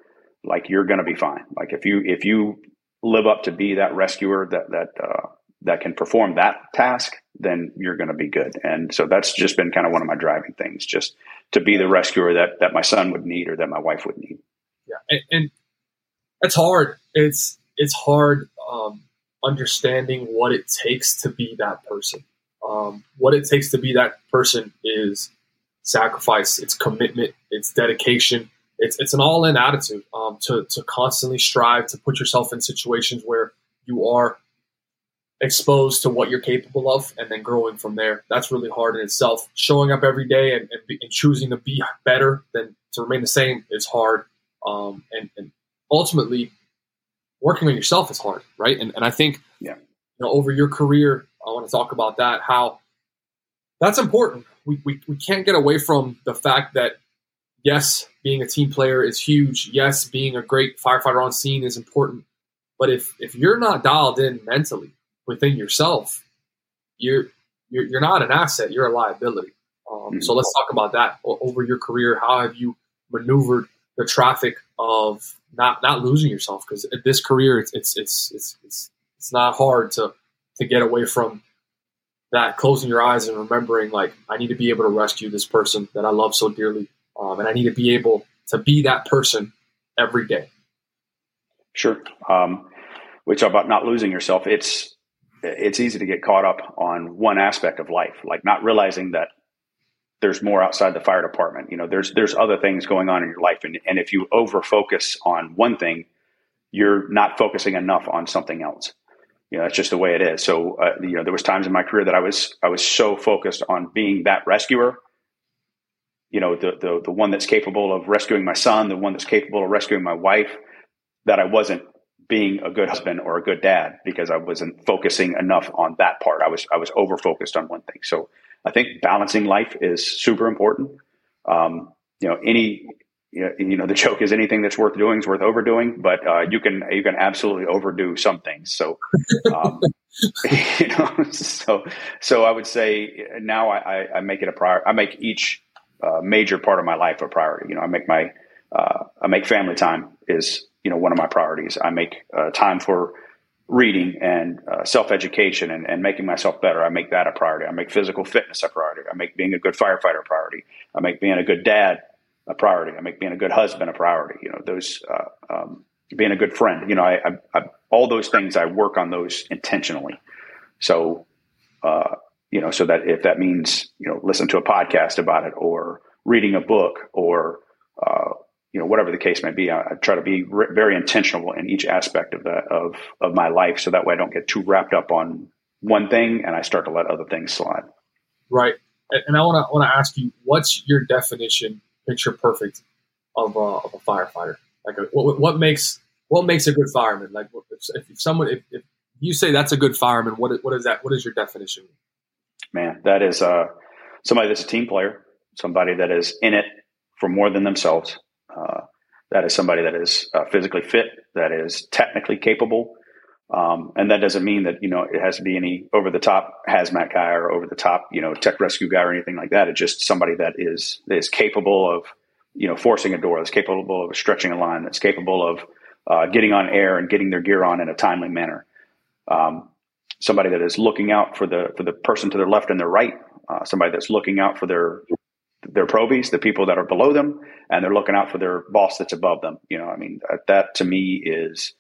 like you're going to be fine. Like if you if you live up to be that rescuer that that uh, that can perform that task, then you're going to be good. And so that's just been kind of one of my driving things, just to be the rescuer that that my son would need or that my wife would need. Yeah, and, and it's hard. It's it's hard um, understanding what it takes to be that person. Um, what it takes to be that person is sacrifice, it's commitment, it's dedication, it's it's an all in attitude um, to to constantly strive to put yourself in situations where you are exposed to what you're capable of and then growing from there. That's really hard in itself. Showing up every day and, and, and choosing to be better than to remain the same is hard. Um, and, and ultimately working on yourself is hard, right? And, and I think, yeah. you know, over your career, I want to talk about that, how that's important. We, we, we can't get away from the fact that, yes, being a team player is huge. Yes, being a great firefighter on scene is important. But if, if you're not dialed in mentally within yourself, you're, you're, you're not an asset, you're a liability. Um, mm-hmm. So let's talk about that over your career. How have you maneuvered the traffic of not not losing yourself because this career it's, it's it's it's it's it's not hard to to get away from that closing your eyes and remembering like I need to be able to rescue this person that I love so dearly um, and I need to be able to be that person every day. Sure. Um, talk about not losing yourself. It's it's easy to get caught up on one aspect of life like not realizing that there's more outside the fire department. You know, there's there's other things going on in your life, and and if you over focus on one thing, you're not focusing enough on something else. You know, that's just the way it is. So, uh, you know, there was times in my career that I was I was so focused on being that rescuer. You know, the the the one that's capable of rescuing my son, the one that's capable of rescuing my wife, that I wasn't being a good husband or a good dad because I wasn't focusing enough on that part. I was I was over focused on one thing. So I think balancing life is super important. Um, you know, any you know the joke is anything that's worth doing is worth overdoing, but uh, you can you can absolutely overdo some things. So, um, [LAUGHS] you know, so so I would say now I, I make it a priority. I make each uh, major part of my life a priority. You know, I make my uh, I make family time is you know one of my priorities. I make uh, time for reading and uh, self education and, and making myself better. I make that a priority. I make physical fitness a priority. I make being a good firefighter a priority. I make being a good dad a priority. I make being a good husband a priority. You know, those uh, um, being a good friend. You know, I, I, I, all those things I work on those intentionally. So, uh, you know, so that if that means you know listen to a podcast about it or reading a book or uh, you know whatever the case may be, I, I try to be re- very intentional in each aspect of that of of my life, so that way I don't get too wrapped up on one thing and I start to let other things slide. Right. And I want to want to ask you, what's your definition picture perfect of, uh, of a firefighter? Like, a, what, what, makes what makes a good fireman? Like, if, if someone if, if, you say that's a good fireman, what what is that? What is your definition? Man, that is uh, somebody that's a team player, somebody that is in it for more than themselves. Uh, that is somebody that is uh, physically fit, that is technically capable, um, and that doesn't mean that you know it has to be any over the top hazmat guy or over the top you know tech rescue guy or anything like that. It's just somebody that is is capable of you know forcing a door, that's capable of stretching a line, that's capable of uh, getting on air and getting their gear on in a timely manner. Um, somebody that is looking out for the for the person to their left and their right. Uh, somebody that's looking out for their their probies, the people that are below them, and they're looking out for their boss that's above them. You know, I mean, that, that to me is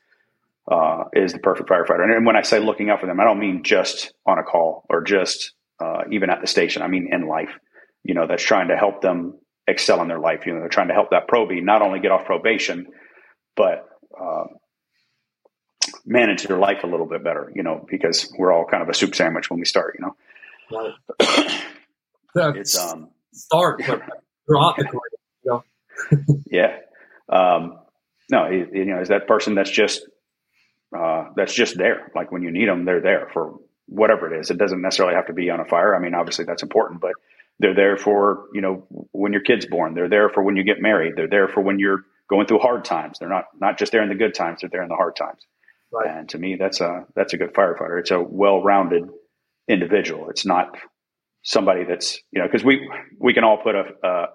uh, is the perfect firefighter. And when I say looking out for them, I don't mean just on a call or just uh, even at the station. I mean in life. You know, that's trying to help them excel in their life. You know, they're trying to help that probie not only get off probation, but uh, manage their life a little bit better. You know, because we're all kind of a soup sandwich when we start. You know, right. [COUGHS] it's um, start throughout the career. You know? yeah. Um, no, you know, is that person that's just uh, that's just there. Like when you need them, they're there for whatever it is. It doesn't necessarily have to be on a fire. I mean, obviously that's important, but they're there for, you know, when your kid's born, they're there for when you get married. They're there for when you're going through hard times. They're not, not just there in the good times. They're there in the hard times. Right. And to me, that's a, that's a good firefighter. It's a well-rounded individual. It's not somebody that's, you know, cause we, we can all put a, a,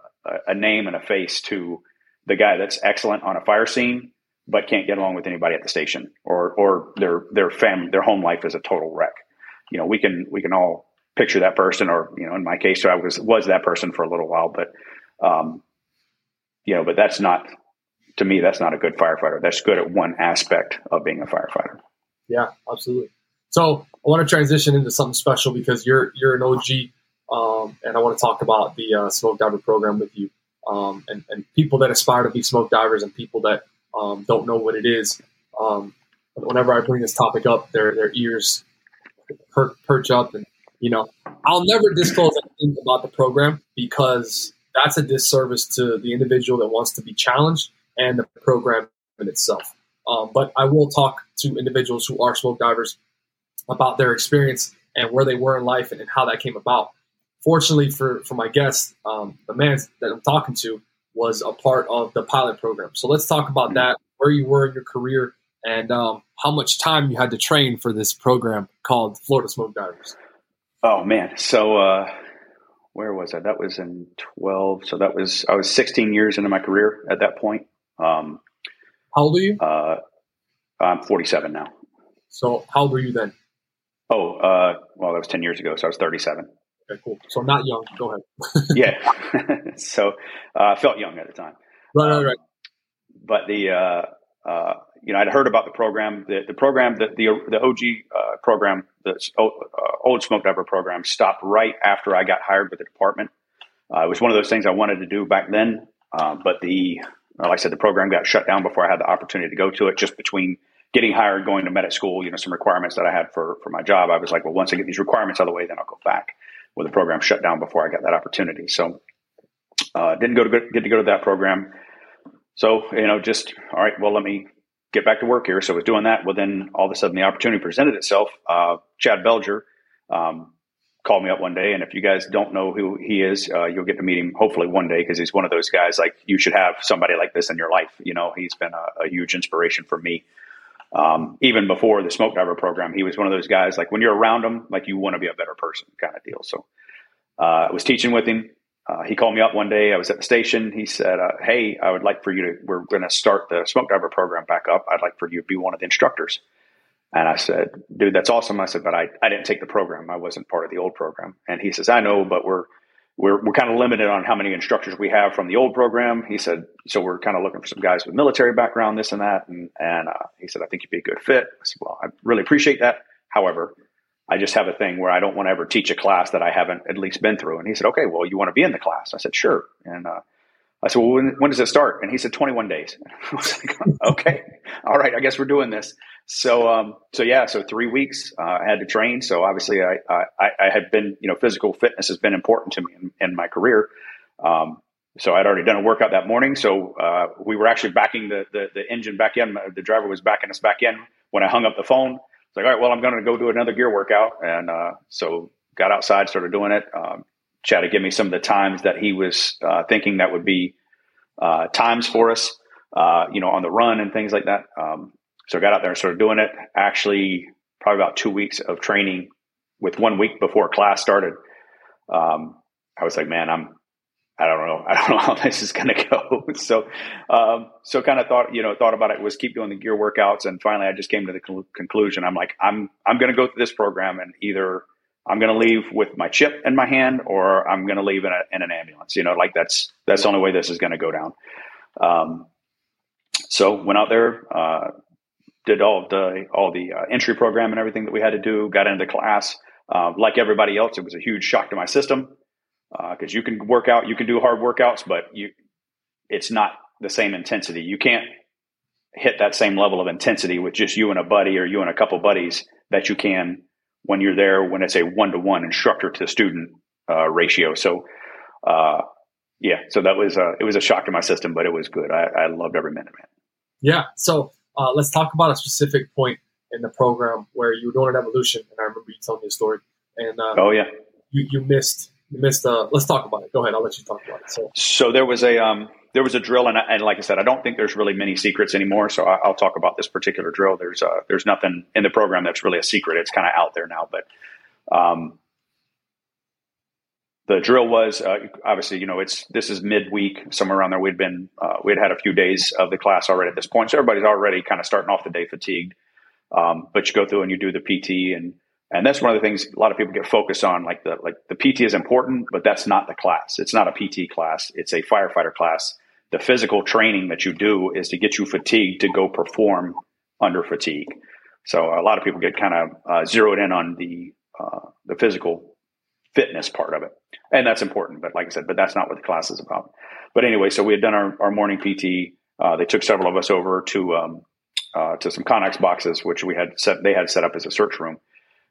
a name and a face to the guy that's excellent on a fire scene but can't get along with anybody at the station, or or their their family their home life is a total wreck. You know, we can we can all picture that person, or you know, in my case, I was was that person for a little while, but um, you know, but that's not to me. That's not a good firefighter. That's good at one aspect of being a firefighter. Yeah, absolutely. So I want to transition into something special because you're you're an OG, um, and I want to talk about the uh, smoke diver program with you, um, and, and people that aspire to be smoke divers and people that um, don't know what it is. Um, whenever I bring this topic up, their their ears per- perch up, and you know, I'll never disclose anything about the program because that's a disservice to the individual that wants to be challenged and the program in itself. Um, but I will talk to individuals who are smoke divers about their experience and where they were in life and, and how that came about. Fortunately for, for my guest, um, the man that I'm talking to was a part of the pilot program. So let's talk about that, where you were in your career, and um, how much time you had to train for this program called Florida Smoke Divers. Oh man, so uh, where was I? That was in twelve. So that was I was 16 years into my career at that point. Um, how old are you? Uh, I'm 47 now. So how old were you then? Oh, uh, well, that was 10 years ago, so I was 37. Okay, cool. So not young. Go ahead. [LAUGHS] yeah. [LAUGHS] so uh, I felt young at the time. Right, right, right. Um, but the uh, uh, you know I'd heard about the program. The, the program that the the OG uh, program, the old, uh, old smoke diver program, stopped right after I got hired with the department. Uh, it was one of those things I wanted to do back then, but the like I said, the program got shut down before I had the opportunity to go to it. Just between getting hired, going to medic school, you know, some requirements that I had for for my job, I was like, well, once I get these requirements out of the way, then I'll go back well, the program shut down before I got that opportunity. So uh, didn't go to get to go to that program. So you know, just all right. Well, let me get back to work here. So I was doing that. Well, then all of a sudden the opportunity presented itself. Uh, Chad Belger, um, called me up one day, and if you guys don't know who he is, uh, you'll get to meet him hopefully one day because he's one of those guys like you should have somebody like this in your life. You know, he's been a, a huge inspiration for me. Um, even before the smoke diver program, he was one of those guys like when you're around him, like you want to be a better person kind of deal. So uh, I was teaching with him. Uh, he called me up one day. I was at the station. He said, uh, "Hey, I would like for you to. We're going to start the smoke diver program back up. I'd like for you to be one of the instructors." And I said, dude, that's awesome. I said, but I, I didn't take the program. I wasn't part of the old program. And he says, I know, but we're, we're, we're kind of limited on how many instructors we have from the old program. He said, so we're kind of looking for some guys with military background, this and that. And, and uh, he said, I think you'd be a good fit. I said, well, I really appreciate that. However, I just have a thing where I don't want to ever teach a class that I haven't at least been through. And he said, okay, well, you want to be in the class? I said, sure. And uh, I said, well, when, when, does it start? And he said, 21 days. [LAUGHS] I was like, okay, all right, I guess we're doing this. So, um, so yeah, so three weeks, uh, I had to train. So obviously I, I, I, had been, you know, physical fitness has been important to me in, in my career. Um, so I'd already done a workout that morning. So, uh, we were actually backing the, the, the, engine back in. The driver was backing us back in when I hung up the phone. It's like, all right, well, I'm going to go do another gear workout. And, uh, so got outside, started doing it. Um, Chad had given me some of the times that he was uh, thinking that would be uh, times for us, uh, you know, on the run and things like that. Um, so I got out there and started doing it. Actually, probably about two weeks of training with one week before class started. Um, I was like, man, I'm, I don't know, I don't know how [LAUGHS] this is going to go. [LAUGHS] so, um, so kind of thought, you know, thought about it was keep doing the gear workouts, and finally, I just came to the conclusion. I'm like, I'm, I'm going to go through this program, and either I'm going to leave with my chip in my hand, or I'm going to leave in, a, in, an ambulance. You know, like that's that's the only way this is going to go down. Um, so went out there, uh, did all the all the uh, entry program and everything that we had to do. Got into class. Uh, like everybody else, it was a huge shock to my system because uh, you can work out, you can do hard workouts, but you it's not the same intensity. You can't hit that same level of intensity with just you and a buddy or you and a couple buddies that you can when you're there when it's a one to one instructor to student uh, ratio. So, uh, yeah, so that was uh, it was a shock to my system, but it was good. I, I loved every minute, man. Yeah. So uh, let's talk about a specific point in the program where you were doing an evolution, and I remember you telling me a story. And uh, oh yeah, you, you missed you missed. Uh, let's talk about it. Go ahead. I'll let you talk about it. So, so there was a um, there was a drill, and, and like I said, I don't think there's really many secrets anymore. So I, will talk about this particular drill. There's uh, there's nothing in the program that's really a secret. It's kind of out there now, but um, the drill was uh, obviously you know it's this is midweek somewhere around there. We'd been uh, we'd had a few days of the class already at this point, so everybody's already kind of starting off the day fatigued. Um, but you go through and you do the PT and and that's one of the things a lot of people get focused on. Like the like the PT is important, but that's not the class. It's not a PT class. It's a firefighter class. The physical training that you do is to get you fatigued to go perform under fatigue. So a lot of people get kind of uh, zeroed in on the uh, the physical fitness part of it, and that's important. But like I said, but that's not what the class is about. But anyway, so we had done our, our morning PT. Uh, they took several of us over to um, uh, to some Connex boxes, which we had set. They had set up as a search room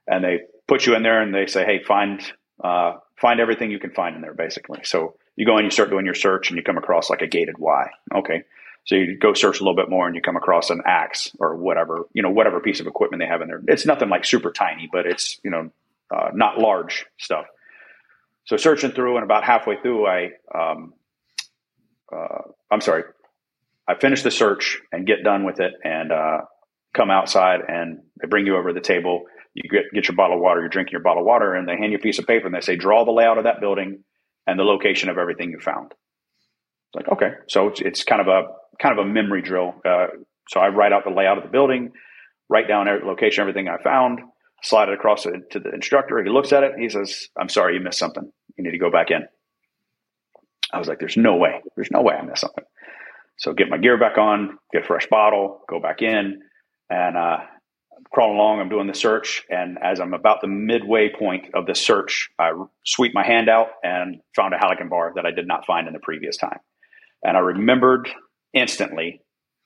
and they put you in there and they say, "Hey, find uh, find everything you can find in there." Basically, so you go and you start doing your search, and you come across like a gated Y. Okay, so you go search a little bit more, and you come across an axe or whatever you know, whatever piece of equipment they have in there. It's nothing like super tiny, but it's you know uh, not large stuff. So searching through, and about halfway through, I um, uh, I'm sorry, I finish the search and get done with it, and uh, come outside, and they bring you over to the table you get, get your bottle of water, you're drinking your bottle of water, and they hand you a piece of paper and they say, draw the layout of that building and the location of everything you found. It's like, okay. So it's, it's kind of a, kind of a memory drill. Uh, so I write out the layout of the building, write down every location, everything I found, slide it across to, to the instructor. He looks at it. He says, I'm sorry, you missed something. You need to go back in. I was like, there's no way. There's no way I missed something. So get my gear back on, get a fresh bottle, go back in, and uh, crawling along. I'm doing the search, and as I'm about the midway point of the search, I sweep my hand out and found a Halligan bar that I did not find in the previous time. And I remembered instantly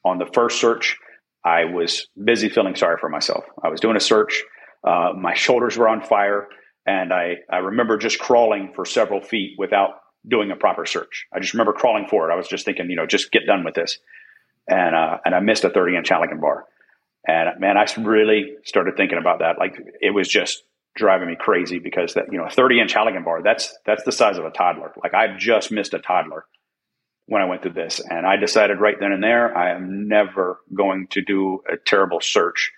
on the first search, I was busy feeling sorry for myself. I was doing a search, uh, my shoulders were on fire, and I, I remember just crawling for several feet without doing a proper search. I just remember crawling forward. I was just thinking, you know, just get done with this. And, uh, and I missed a 30 inch Halligan bar. And man, I really started thinking about that. Like it was just driving me crazy because that you know a 30 inch Halligan bar that's that's the size of a toddler. Like I just missed a toddler when I went through this, and I decided right then and there I am never going to do a terrible search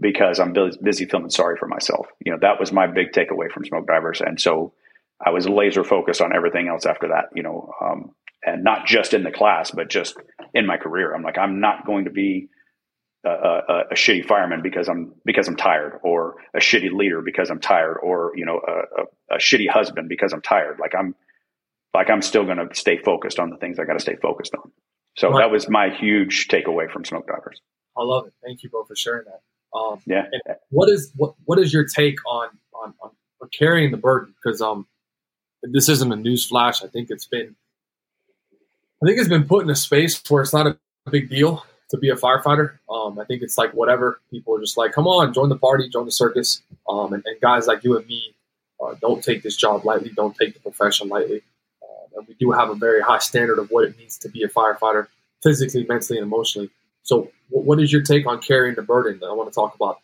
because I'm busy feeling sorry for myself. You know that was my big takeaway from smoke divers, and so I was laser focused on everything else after that. You know, um, and not just in the class, but just in my career. I'm like I'm not going to be a, a, a, shitty fireman because I'm because I'm tired, or a shitty leader because I'm tired, or you know a, a shitty husband because I'm tired. Like I'm like I'm still going to stay focused on the things I got to stay focused on. So right. that was my huge takeaway from smoke divers. I love it. Thank you both for sharing that. Um, yeah. What is what what is your take on on, on, on carrying the burden? Because um, this isn't a news flash. I think it's been I think it's been put in a space where it's not a big deal to be a firefighter. Um, I think it's like whatever people are just like, come on, join the party, join the circus. Um, and, and, guys like you and me uh, don't take this job lightly, don't take the profession lightly. Uh, and we do have a very high standard of what it means to be a firefighter, physically, mentally, and emotionally. So, what is your take on carrying the burden? I want to talk about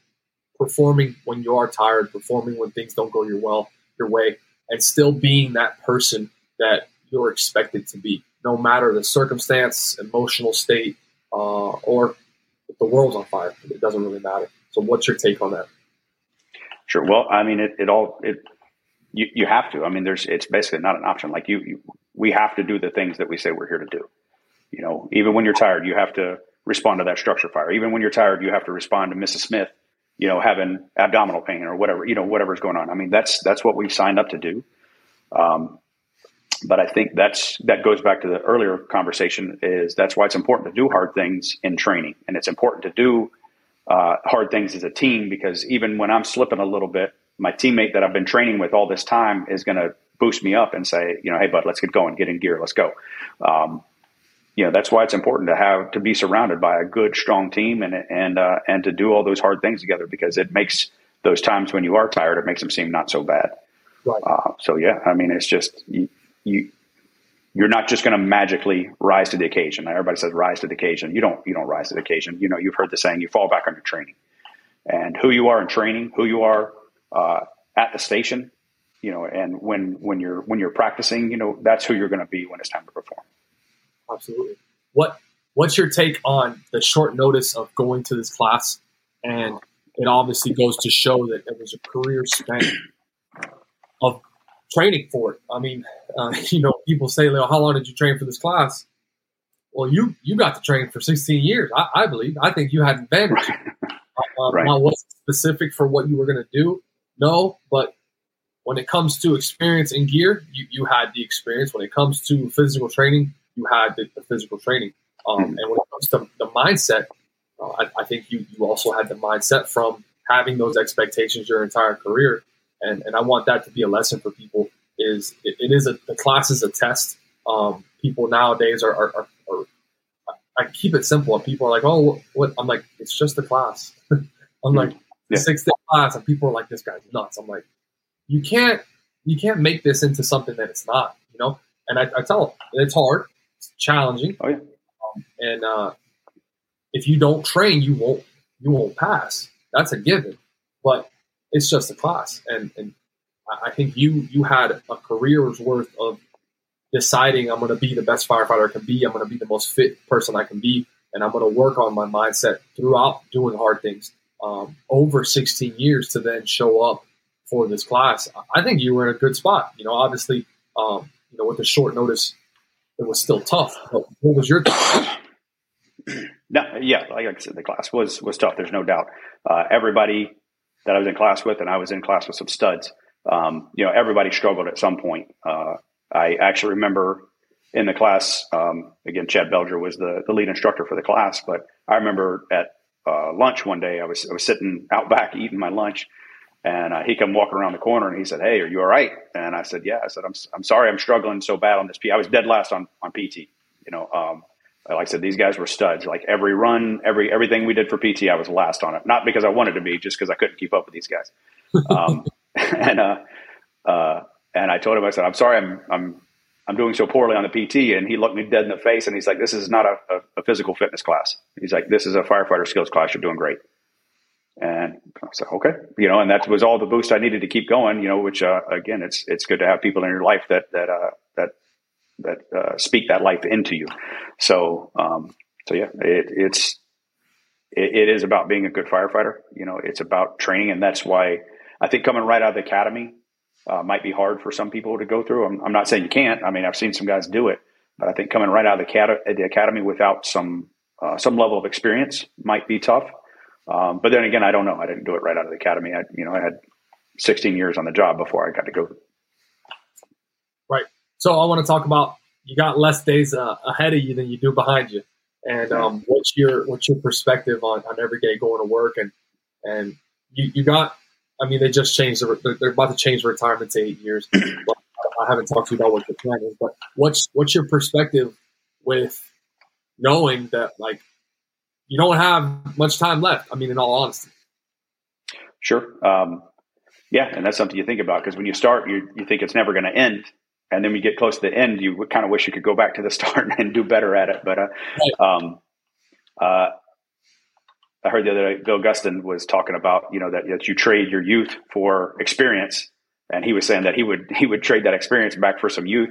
performing when you are tired, performing when things don't go your well, your way, and still being that person that you're expected to be, no matter the circumstance, emotional state, uh, or the world's on fire. It doesn't really matter. So, what's your take on that? Sure. Well, I mean, it, it all it you, you have to. I mean, there's it's basically not an option. Like you, you, we have to do the things that we say we're here to do. You know, even when you're tired, you have to respond to that structure fire. Even when you're tired, you have to respond to Mrs. Smith. You know, having abdominal pain or whatever. You know, whatever's going on. I mean, that's that's what we've signed up to do. Um, but I think that's that goes back to the earlier conversation. Is that's why it's important to do hard things in training, and it's important to do uh, hard things as a team because even when I'm slipping a little bit, my teammate that I've been training with all this time is going to boost me up and say, you know, hey, bud, let's get going, get in gear, let's go. Um, you know, that's why it's important to have to be surrounded by a good, strong team and and uh, and to do all those hard things together because it makes those times when you are tired, it makes them seem not so bad. Right. Uh, so yeah, I mean, it's just you, you you're not just going to magically rise to the occasion. Everybody says rise to the occasion. You don't. You don't rise to the occasion. You know, you've heard the saying: you fall back on your training, and who you are in training, who you are uh, at the station. You know, and when when you're when you're practicing, you know, that's who you're going to be when it's time to perform. Absolutely. What What's your take on the short notice of going to this class? And it obviously goes to show that it was a career spent of training for it. I mean, uh, [LAUGHS] you know, people say, "How long did you train for this class?" Well, you you got to train for 16 years, I, I believe. I think you had an advantage. Uh, right. Now, was specific for what you were going to do? No, but when it comes to experience in gear, you, you had the experience. When it comes to physical training, you had the, the physical training. Um, mm-hmm. and when it comes to the mindset, uh, I, I, think you, you also had the mindset from having those expectations your entire career and and I want that to be a lesson for people. Is it, it is a the class is a test. Um, people nowadays are, are, are, are, I keep it simple. People are like, oh, what? I'm like, it's just a class. [LAUGHS] I'm mm-hmm. like, yeah. six day class, and people are like, this guy's nuts. I'm like, you can't you can't make this into something that it's not. You know, and I, I tell them it's hard, challenging, oh, yeah. um, and uh, if you don't train, you won't you won't pass. That's a given. But it's just a class. And, and I think you you had a career's worth of deciding I'm going to be the best firefighter I can be. I'm going to be the most fit person I can be, and I'm going to work on my mindset throughout doing hard things. Um, over 16 years to then show up for this class, I think you were in a good spot. You know, obviously, um, you know, with the short notice, it was still tough. But what was your? No, yeah, like I said, the class was was tough. There's no doubt. Uh, everybody that I was in class with, and I was in class with some studs. Um, you know, everybody struggled at some point. Uh, I actually remember in the class, um, again, Chad Belger was the, the lead instructor for the class, but I remember at uh, lunch one day, I was, I was sitting out back eating my lunch and uh, he come walking around the corner and he said, Hey, are you all right? And I said, yeah, I said, I'm, I'm sorry. I'm struggling so bad on this P. I was dead last on, on PT, you know, um, like I said, these guys were studs. Like every run, every everything we did for PT, I was last on it. Not because I wanted to be, just because I couldn't keep up with these guys. [LAUGHS] Um, [LAUGHS] and uh, uh, and I told him, I said, I'm sorry, I'm I'm I'm doing so poorly on the PT. And he looked me dead in the face, and he's like, This is not a, a, a physical fitness class. He's like, This is a firefighter skills class. You're doing great. And I said, okay, you know, and that was all the boost I needed to keep going, you know, which, uh, again, it's, it's good to have people in your life that, that, uh, that, that, uh, speak that life into you. So, um, so yeah, it, it's, it, it is about being a good firefighter. You know, it's about training. And that's why I think coming right out of the academy, uh, might be hard for some people to go through. I'm, I'm, not saying you can't. I mean, I've seen some guys do it, but I think coming right out of the, the academy without some, uh, some level of experience might be tough. Um, but then again, I don't know. I didn't do it right out of the academy. I, you know, I had 16 years on the job before I got to go. Right. So I want to talk about you got less days uh, ahead of you than you do behind you, and um, what's your what's your perspective on, on every day going to work and and you, you got. I mean, they just changed. The, they're about to change retirement to eight years. [CLEARS THROAT] I haven't talked to you about what your plan is, but what's what's your perspective with knowing that like you don't have much time left. I mean, in all honesty. Sure. Um, yeah, and that's something you think about because when you start, you you think it's never going to end, and then when you get close to the end, you kind of wish you could go back to the [LAUGHS] start and do better at it. But uh, right. um, uh, I heard the other day Bill Gustin was talking about you know that, that you trade your youth for experience, and he was saying that he would he would trade that experience back for some youth.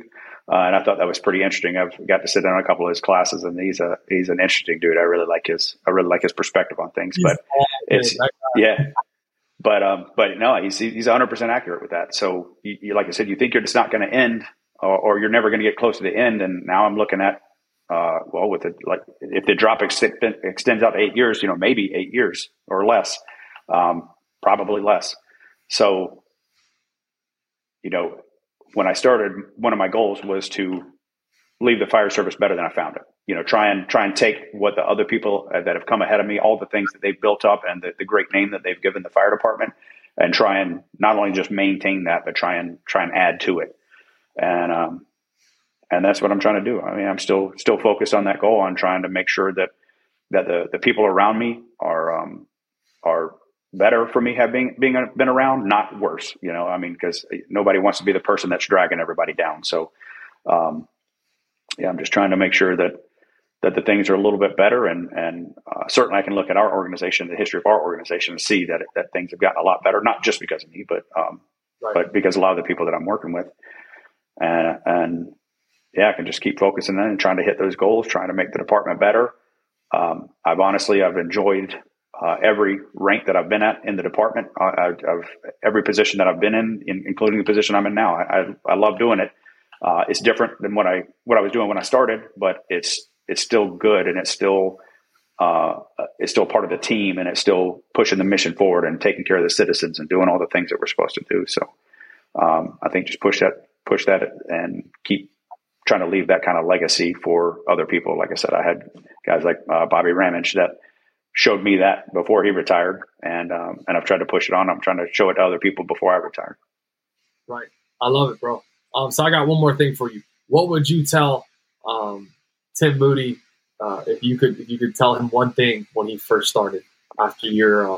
Uh, and I thought that was pretty interesting. I've got to sit down on a couple of his classes, and he's a he's an interesting dude. I really like his I really like his perspective on things. He's but it's yeah, but um, but no, he's he's 100 percent accurate with that. So you, you, like I said, you think you're just not going to end, or, or, you're never going to get close to the end. And now I'm looking at uh, well, with it like if the drop ex- extends out eight years, you know, maybe eight years or less, um, probably less. So you know, when I started, one of my goals was to leave the fire service better than I found it. You know, try and try and take what the other people uh, that have come ahead of me, all the things that they've built up, and the, the great name that they've given the fire department, and try and not only just maintain that, but try and try and add to it. And um, and that's what I'm trying to do. I mean, I'm still still focused on that goal on trying to make sure that that the the people around me are um, are better for me having being been around, not worse. You know, I mean, because nobody wants to be the person that's dragging everybody down. So, um, yeah, I'm just trying to make sure that that the things are a little bit better, and and uh, certainly I can look at our organization, the history of our organization, and see that that things have gotten a lot better. Not just because of me, but um, right. but because a lot of the people that I'm working with, and and yeah, I can just keep focusing on and trying to hit those goals, trying to make the department better. Um, I've honestly I've enjoyed uh, every rank that I've been at in the department. Have every position that I've been in, in, including the position I'm in now. I, I, I love doing it. Uh, it's different than what I what I was doing when I started, but it's it's still good and it's still uh, it's still part of the team and it's still pushing the mission forward and taking care of the citizens and doing all the things that we're supposed to do. So um, I think just push that push that and keep trying to leave that kind of legacy for other people. Like I said, I had guys like uh, Bobby Ramage that showed me that before he retired, and um, and I've tried to push it on. I'm trying to show it to other people before I retire. Right, I love it, bro. Um, so I got one more thing for you. What would you tell um, Tim Moody uh, if you could if you could tell him one thing when he first started after your uh,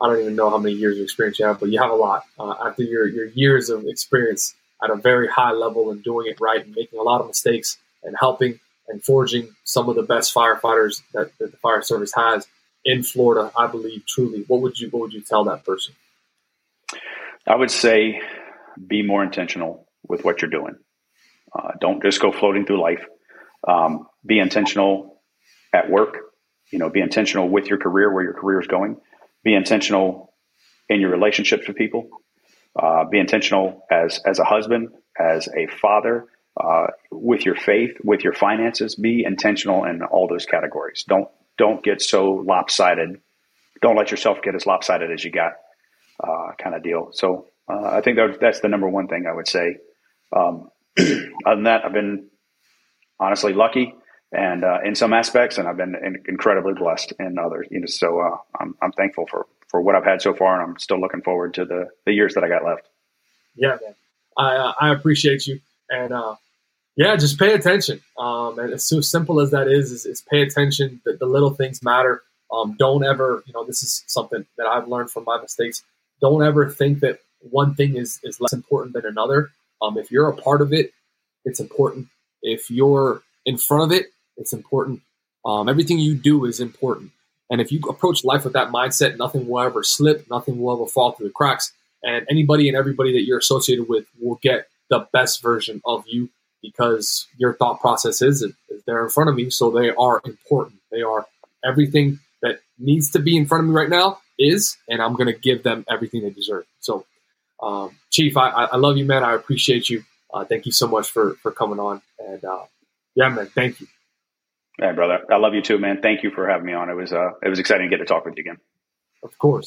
I don't even know how many years of experience you have, but you have a lot. Uh, after your your years of experience at a very high level and doing it right and making a lot of mistakes and helping and forging some of the best firefighters that, that the fire service has in Florida, I believe truly. What would you what would you tell that person? I would say be more intentional with what you're doing. Uh, don't just go floating through life. Um, be intentional at work. You know, be intentional with your career, where your career is going. Be intentional in your relationships with people. Uh, be intentional as as a husband, as a father, uh, with your faith, with your finances. Be intentional in all those categories. Don't don't get so lopsided. Don't let yourself get as lopsided as you got, uh, kind of deal. So uh, I think that, that's the number one thing I would say. Um, [CLEARS THROAT] other than that, I've been honestly lucky and uh, in some aspects, and I've been incredibly blessed in others. You know, so uh, I'm, I'm thankful for for what I've had so far, and I'm still looking forward to the the years that I got left. Yeah, man. I uh, I appreciate you, and uh, yeah, just pay attention. Um, and it's so simple as that is, is, is pay attention. That the little things matter. Um, don't ever, you know, this is something that I've learned from my mistakes. Don't ever think that one thing is, is less important than another. Um, if you're a part of it, it's important. If you're in front of it, it's important. Um, everything you do is important. And if you approach life with that mindset, nothing will ever slip, nothing will ever fall through the cracks. And anybody and everybody that you're associated with will get the best version of you because your thought process is, they're in front of me. So they are important. They are everything that needs to be in front of me right now is, and I'm going to give them everything they deserve. So, um, Chief, I, I love you, man. I appreciate you. Uh, thank you so much for, for coming on. And uh, yeah, man, thank you. Hey, brother. I love you too, man. Thank you for having me on. It was uh, it was exciting to get to talk with you again. Of course.